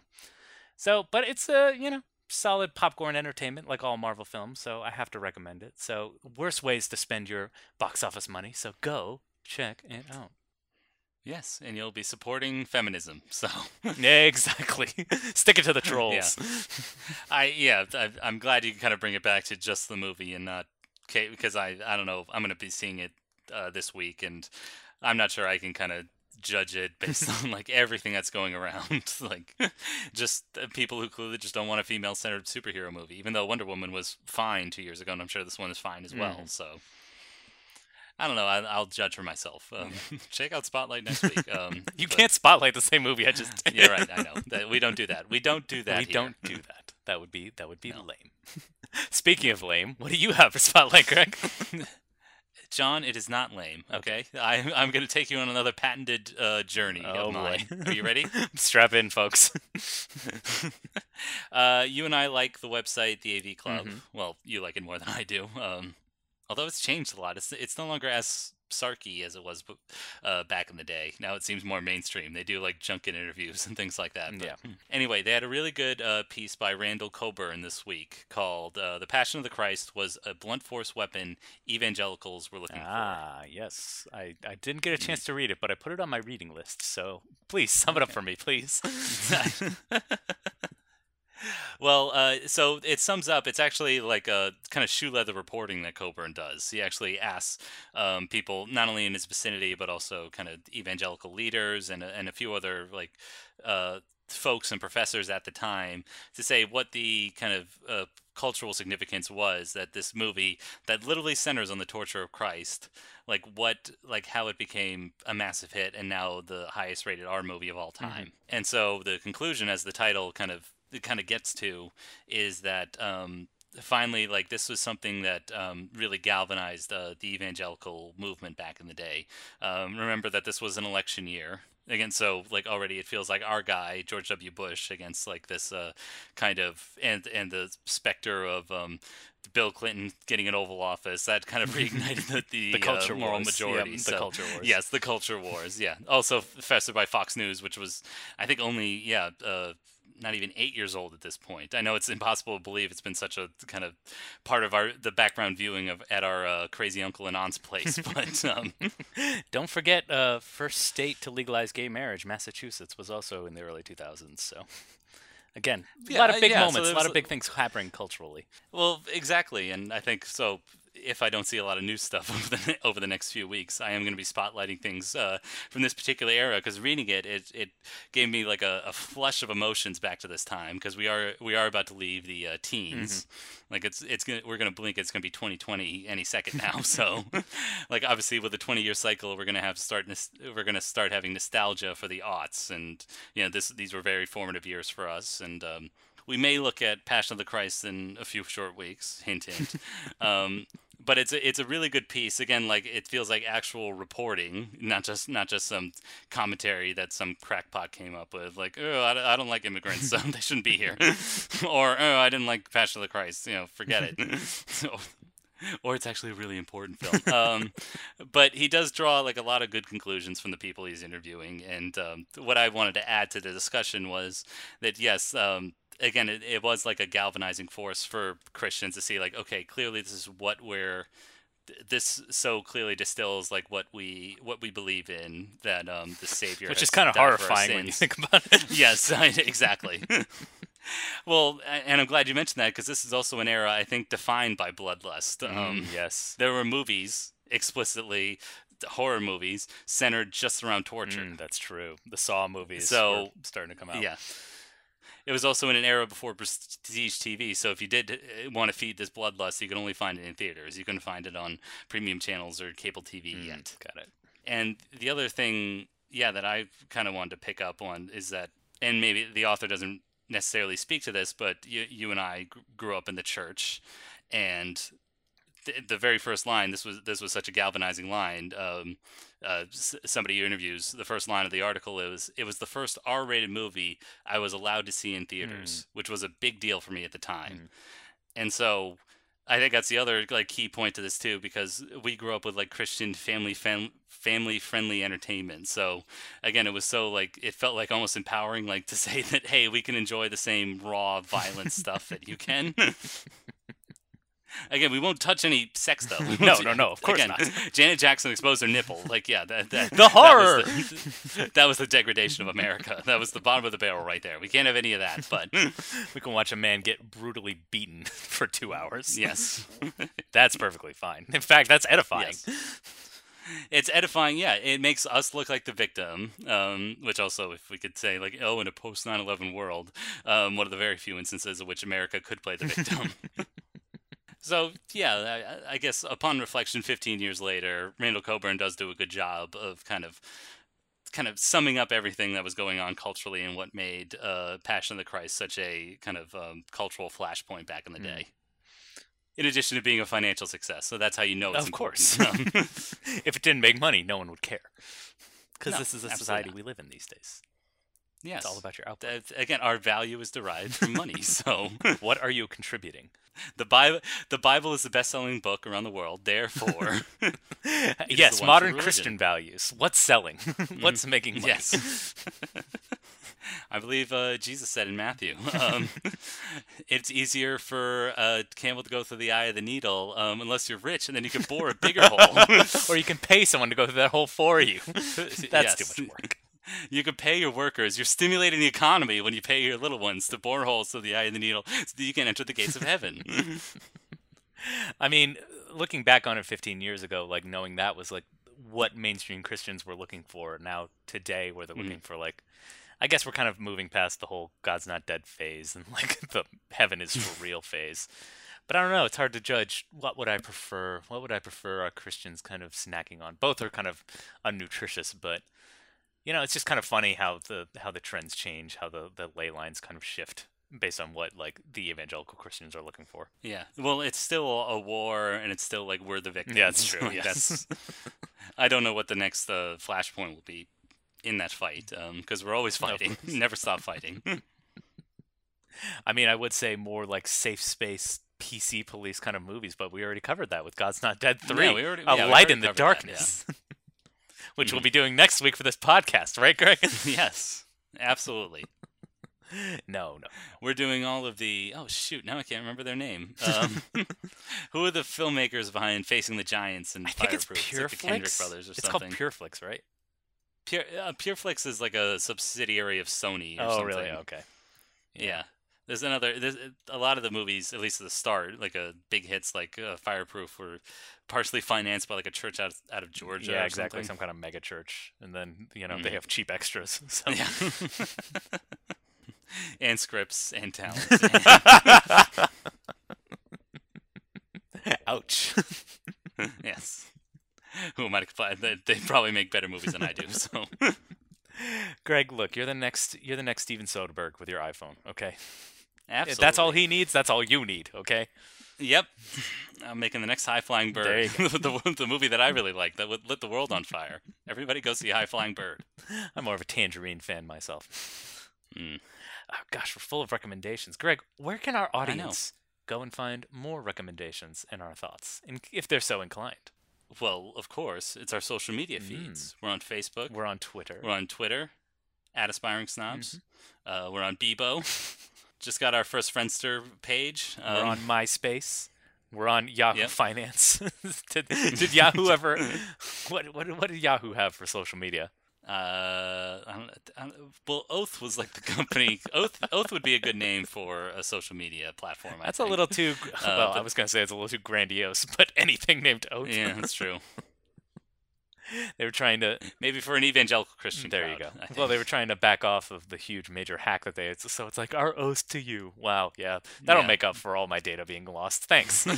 so, but it's a you know solid popcorn entertainment like all Marvel films. So I have to recommend it. So worst ways to spend your box office money. So go check it out. Yes, and you'll be supporting feminism. So Yeah, exactly. Stick it to the trolls. I yeah, I, I'm glad you can kind of bring it back to just the movie and not because I I don't know I'm gonna be seeing it uh, this week and I'm not sure I can kind of judge it based on like everything that's going around like just uh, people who clearly just don't want a female centered superhero movie even though Wonder Woman was fine two years ago and I'm sure this one is fine as well Mhm. so I don't know I, I'll judge for myself um, check out Spotlight next week um, You but- can't spotlight the same movie I just did. you're right I know that we don't do that we don't do that we here. don't do that. That would be that would be No. lame. Speaking of lame, what do you have for spotlight, Greg? John, it is not lame. Okay, I, I'm going to take you on another patented uh, journey Oh, of boy. Are you ready? Strap in, folks. uh, you and I like the website, the AV Club. Mhm. Well, you like it more than I do. Um, Although it's changed a lot. It's it's no longer as sarky as it was uh, back in the day. Now it seems more mainstream. They do like junket interviews and things like that. But Yeah. Anyway, they had a really good uh, piece by Randall Colburn this week called uh, "The Passion of the Christ was a blunt force weapon evangelicals were looking for." Ah, yes. I, I didn't get a chance to read it, but I put it on my reading list. So please sum it up for me, please. Well, uh, so it sums up. It's actually like a kind of shoe leather reporting that Colburn does. He actually asks um, people not only in his vicinity but also kind of evangelical leaders and a- and a few other like uh, folks and professors at the time to say what the kind of uh, cultural significance was that this movie that literally centers on the torture of Christ, like what like how it became a massive hit and now the highest rated R movie of all time. And so the conclusion, as the title kind of kind of gets to is that um, finally like this was something that um, really galvanized uh, the evangelical movement back in the day um, remember that this was an election year again so like already it feels like our guy george w bush against like this uh, kind of and and the specter of um, Bill Clinton getting an Oval Office that kind of reignited the, the, The culture uh, moral wars. Majority. the So, culture wars. Yes, the culture wars. Yeah, also festered by Fox News, which was I think only yeah uh, not even eight years old at this point. I know it's impossible to believe it's been such a kind of part of our the background viewing of at our uh, crazy uncle and aunt's place, but um, Don't forget, uh, first state to legalize gay marriage, Massachusetts, was also in the early 2000s. So, again, a lot of uh, big yeah, moments, there a lot of big things happening culturally. Well, exactly, and I think so. If I don't see a lot of new stuff over the over the next few weeks, I am going to be spotlighting things uh, from this particular era because reading it, it it gave me like a, a flush of emotions back to this time because we are we are about to leave the uh, teens. Like it's it's gonna we're gonna blink. It's gonna be 2020 any second now. So, like obviously with the 20 year cycle, we're gonna have start we're gonna start having nostalgia for the aughts, and you know this these were very formative years for us, and um, we may look at Passion of the Christ in a few short weeks. Hint, hint. um, but it's a, it's a really good piece. Again, like it feels like actual reporting, not just not just some commentary that some crackpot came up with. Like, oh, I, don't- I don't like immigrants, so they shouldn't be here. or, oh, I didn't like Passion of the Christ. You know, forget it. so, or it's actually a really important film. Um, but he does draw like a lot of good conclusions from the people he's interviewing. And um, what I wanted to add to the discussion was that yes, um, again, it, it was like a galvanizing force for Christians to see like, okay, clearly this is what we're this so clearly distills like what we what we believe in that um the savior Which is kind of died for our horrifying when you think about it. yes I, exactly well and i'm glad you mentioned that because this is also an era i think defined by bloodlust um Mm, yes. there were movies explicitly horror movies centered just around torture Mm, that's true. The Saw movies So, were starting to come out. yeah. It was also in an era before prestige TV, so if you did uh, want to feed this bloodlust, you could only find it in theaters. You couldn't find it on premium channels or cable TV Mm, yet. Got it. And the other thing, yeah, that I kind of wanted to pick up on is that, and maybe the author doesn't necessarily speak to this, but you, you and I grew up in the church, and the, the very first line, this was this was such a galvanizing line. Um, uh, s- somebody interviews the first line of the article is it was the first R-rated movie I was allowed to see in theaters, which was a big deal for me at the time. And so I think that's the other like key point to this too, because we grew up with like Christian family fam- family friendly entertainment. So again, it was so like it felt like almost empowering, like to say that hey, we can enjoy the same raw, violent stuff that you can. Again, we won't touch any sex though. No, no, no, of course again, not. Janet Jackson exposed her nipple. Like, yeah, that, that The that was horror! the- That was the degradation of America. That was the bottom of the barrel right there. We can't have any of that. But We can watch a man get brutally beaten for two hours. yes, That's perfectly fine. In fact, that's edifying. Yes. it's edifying. Yeah, it makes us look like the victim. Um, which also, if we could say, like, oh, in a post 9/11 world, um, one of the very few instances in which America could play the victim. So yeah, I, I guess upon reflection, 15 years later, Randall Colburn does do a good job of kind of. Kind of summing up everything that was going on culturally and what made uh, Passion of the Christ such a kind of um, cultural flashpoint back in the Mm. day. In addition to being a financial success, so that's how you know it's Of course. If it didn't make money, no one would care. Because No, this is the absolutely society not. we live in these days. Yes. It's all about your output. Again, our value is derived from money. So what are you contributing? the Bible, the Bible is the best-selling book around the world. Therefore, yes, the modern. Christian values. What's selling? What's making money? yes. I believe uh, Jesus said in Matthew, um, it's easier for a camel to go through the eye of the needle um, unless you're rich, and then you can bore a bigger hole. or you can pay someone to go through that hole for you. That's Yes. too much work. You can pay your workers. You're stimulating the economy when you pay your little ones to bore holes through the eye of the needle so that you can enter the gates of heaven. I mean, looking back on it 15 years ago, like knowing that was like what mainstream Christians were looking for. Now today, where they're mm. looking for like, I guess we're kind of moving past the whole God's not dead phase and like the heaven is for real phase. But I don't know. It's hard to judge. What would I prefer? What would I prefer our Christians kind of snacking on? Both are kind of unnutritious, but you know, it's just kind of funny how the how the trends change, how the the ley lines kind of shift based on what like the evangelical Christians are looking for. yeah. Well, it's still a war, and it's still like we're the victims. Yeah, it's true, Like, yes. that's- I don't know what the next uh, flashpoint will be in that fight because we're always No. fighting, never stop fighting. I mean, I would say more like safe space PC police kind of movies, but we already covered that with God's Not Dead 3. we already- a yeah, light in the darkness. that, yeah. Mm-hmm. Which we'll be doing next week for this podcast, right, Greg? yes, absolutely. no, no. We're doing all of the. Oh shoot! Now I can't remember their name. Um, who are the filmmakers behind Facing the Giants and I think it's Fireproof? like the Kendrick Pureflix. brothers or It's something. called Pureflix, right? Pure, uh, Pureflix is like a subsidiary of Sony. Or Oh, something. really? Okay. Yeah. There's another. There's a lot of the movies, at least at the start, like a big hits like uh, Fireproof, were partially financed by like a church out out of Georgia. Yeah, or exactly. something. Some kind of mega church. And then, you know, Mm. they have cheap extras. So. Yeah. and scripts and talent. Ouch. yes. Who am I to comply? They, they probably make better movies than I do. So Greg, look, you're the next you're the next Steven Soderbergh with your iPhone, okay? Absolutely. If that's all he needs, that's all you need, okay? Yep. I'm making the next High Flying Bird. The, the movie that I really like that would lit the world on fire. Everybody go see High Flying Bird. I'm more of a Tangerine fan myself. Mm. Oh, gosh, we're full of recommendations. Greg, where can our audience go and find more recommendations and our thoughts, in, if they're so inclined? Well, of course, it's our social media feeds. We're on Facebook. We're on Twitter. We're on Twitter, at Aspiring Snobs. Mm-hmm. Uh, we're on Bebo. Just got our first Friendster page. We're Um, on MySpace. We're on Yahoo Yep. Finance. did, did Yahoo ever? What, what what did Yahoo have for social media? Uh, I don't, I don't, well, Oath was like the company. Oath, Oath would be a good name for a social media platform. I That's a little too. well, I was gonna say it's a little too grandiose, but anything named Oath. Yeah, that's true. they were trying to. Maybe for an evangelical Christian. Mm, there you go. Well, they were trying to back off of the huge major hack that they had. So it's like our oath to you. Wow, yeah, that'll Yeah. make up for all my data being lost. Thanks.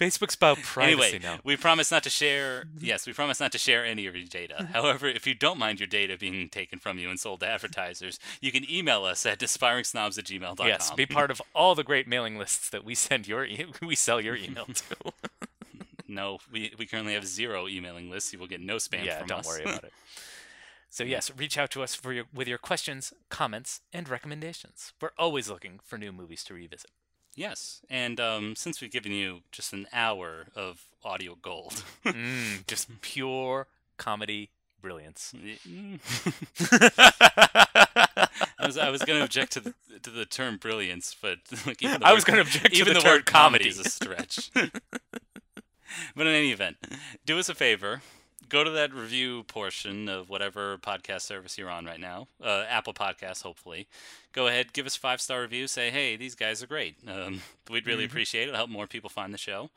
Facebook's about privacy Anyway, now. we promise not to share. Yes, we promise not to share any of your data. However, if you don't mind your data being taken from you and sold to advertisers, you can email us at aspiringsnobs at gmail.com. Yes, be part of all the great mailing lists that we send your e- we sell your email to. No, we, we currently have zero emailing lists. You will get no spam yeah, from don't us. worry about it. So yes, reach out to us for your with your questions, comments, and recommendations. We're always looking for new movies to revisit. Yes, and um, since we've given you just an hour of audio gold, Mm, just pure comedy brilliance. I was I was going to object to the to the term brilliance, but like even the I word- was object to even the the, word comedy comedy. is a stretch. but in any event, do us a favor. Go to that review portion of whatever podcast service you're on right now, uh, Apple Podcasts, hopefully. Go ahead, give us a five star review. Say, hey, these guys are great. Um, we'd really appreciate it. It'll help more people find the show,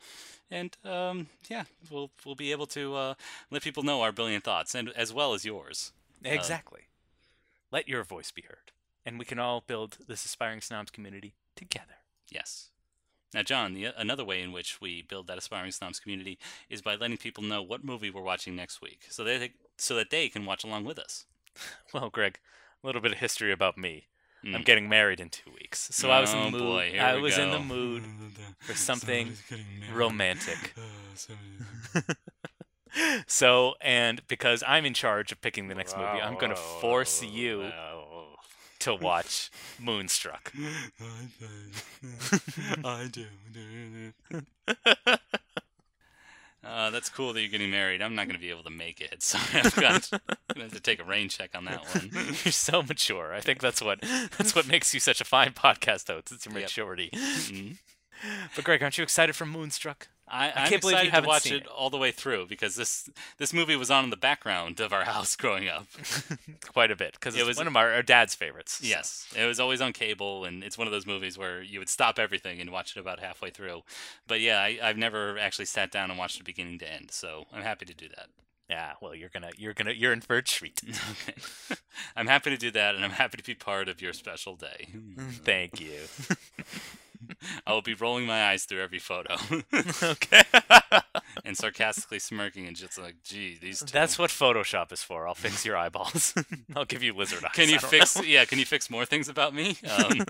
and um, yeah, we'll we'll be able to uh, let people know our brilliant thoughts, and as well as yours. Exactly. Let your voice be heard, and we can all build this aspiring snobs community together. Yes. Now, John, the, another way in which we build that aspiring snobs community is by letting people know what movie we're watching next week, so they so that they can watch along with us. Well, Greg, a little bit of history about me. I'm Mm. getting married in two weeks, so I was in Oh, the mood. boy, here I we was in the mood for something romantic. So, and because I'm in charge of picking the next movie, I'm going to force you to watch Moonstruck. I do. Uh, that's cool that you're getting married. I'm not going to be able to make it, so I've got gonna have to take a rain check on that one. You're so mature. I think that's what that's what makes you such a fine podcast host. It's your Yep. maturity. Mhm. But Greg, aren't you excited for Moonstruck? I, I'm can't believe you haven't to watch it, it. all the way through because this this movie was on in the background of our house growing up. Quite a bit because It was- one of our, our dad's favorites. so. Yes, it was always on cable, and it's one of those movies where you would stop everything and watch it about halfway through. But yeah, I, I've never actually sat down and watched it beginning to end, so I'm happy to do that. Yeah. Well, you're gonna you're gonna you're in for a treat. Okay, I'm happy to do that, and I'm happy to be part of your special day. Thank you. I will be rolling my eyes through every photo okay. and sarcastically smirking and just like, gee, these. Two. That's what Photoshop is for. I'll fix your eyeballs. I'll give you lizard eyes. Can you fix? know. Yeah, can you fix more things about me? Um,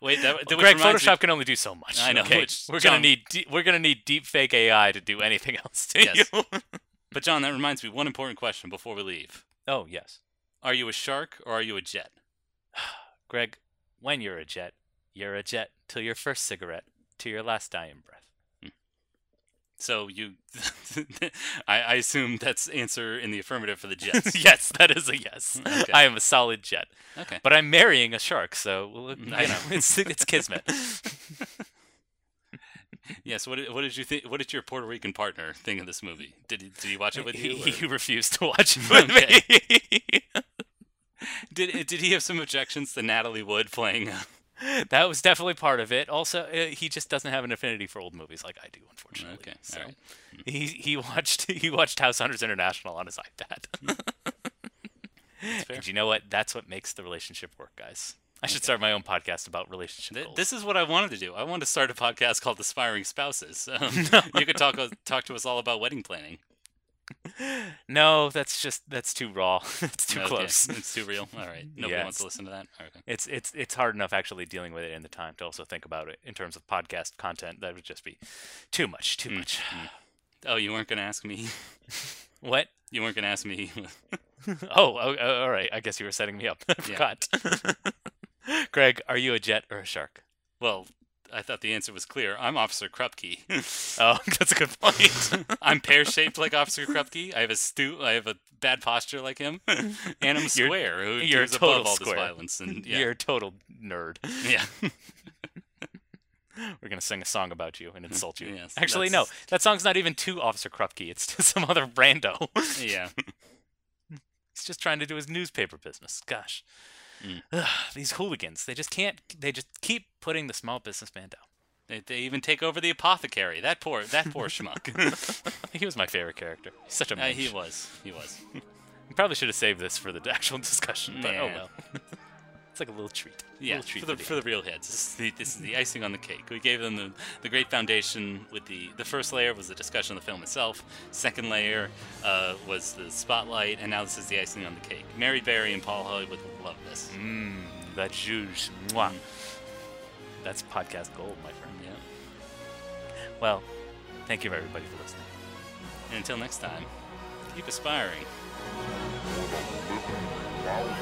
wait, that, which Greg, reminds me- Photoshop can only do so much. I know, Okay? which- we're John- gonna need de- we're gonna need deep fake AI to do anything else to Yes. you. But John, that reminds me one important question before we leave. oh yes, Are you a shark or are you a jet? Greg. When you're a jet, you're a jet till your first cigarette, to your last dying breath. Hmm. So you, I, I assume that's answer in the affirmative for the Jets. yes, that is a yes. Okay. I am a solid jet. Okay. But I'm marrying a shark, so well, mm-hmm. you know, it's it's kismet. Yes. What did, what did you think? What did your Puerto Rican partner think of this movie? Did he, did he watch it with you? he, or- he refused to watch it with Okay. me. Did did he have some objections to Natalie Wood playing? Uh, uh, that was definitely part of it. Also, uh, he just doesn't have an affinity for old movies like I do, unfortunately. Okay, so alright. he he watched he watched House Hunters International on his iPad. fair. and you know what? That's what makes the relationship work, guys. I should start my own podcast about relationship Th- This is what I wanted to do. I wanted to start a podcast called Aspiring Spouses. Um, You could talk talk to us all about wedding planning. No, that's just that's too raw. it's too Okay, close. It's too real. All right. Nobody Yeah, wants to listen to that. Okay. It's it's it's hard enough actually dealing with it in the time to also think about it in terms of podcast content. That would just be too much, too Mm, much. Oh, you weren't going to ask me. What? You weren't going to ask me. Oh, oh, oh, all right. I guess you were setting me up. I forgot. Greg, are you a jet or a shark? well, I thought the answer was clear. I'm Officer Krupke. Oh, that's a good point. I'm pear-shaped like Officer Krupke. I have a stu- I have a bad posture like him, and I'm You're- square. Who you're total above all square. this violence? And yeah, You're a total nerd. yeah. We're gonna sing a song about you and insult you. Yes, Actually, no. That song's not even to Officer Krupke. It's to some other rando. yeah. He's just trying to do his newspaper business. Gosh, Mm. Ugh, these hooligans. They just can't. They just keep putting the small businessman down. They, they even take over the apothecary. That poor that poor schmuck. he was my favorite character. He's such a Uh, he was. He was. Probably should have saved this for the actual discussion, but oh Yeah. well. It's like a little treat. A Yeah, little treat for the video. for the real heads. This is the, this is the icing on the cake. We gave them the, the great foundation with the the first layer was the discussion of the film itself. Second layer uh, was the spotlight, and now this is the icing on the cake. Mary Berry and Paul Hollywood will love this. Mmm, that juice. Mwah. That's podcast gold, my friend. Yeah. Well, thank you everybody for listening. And until next time, keep aspiring. Wow.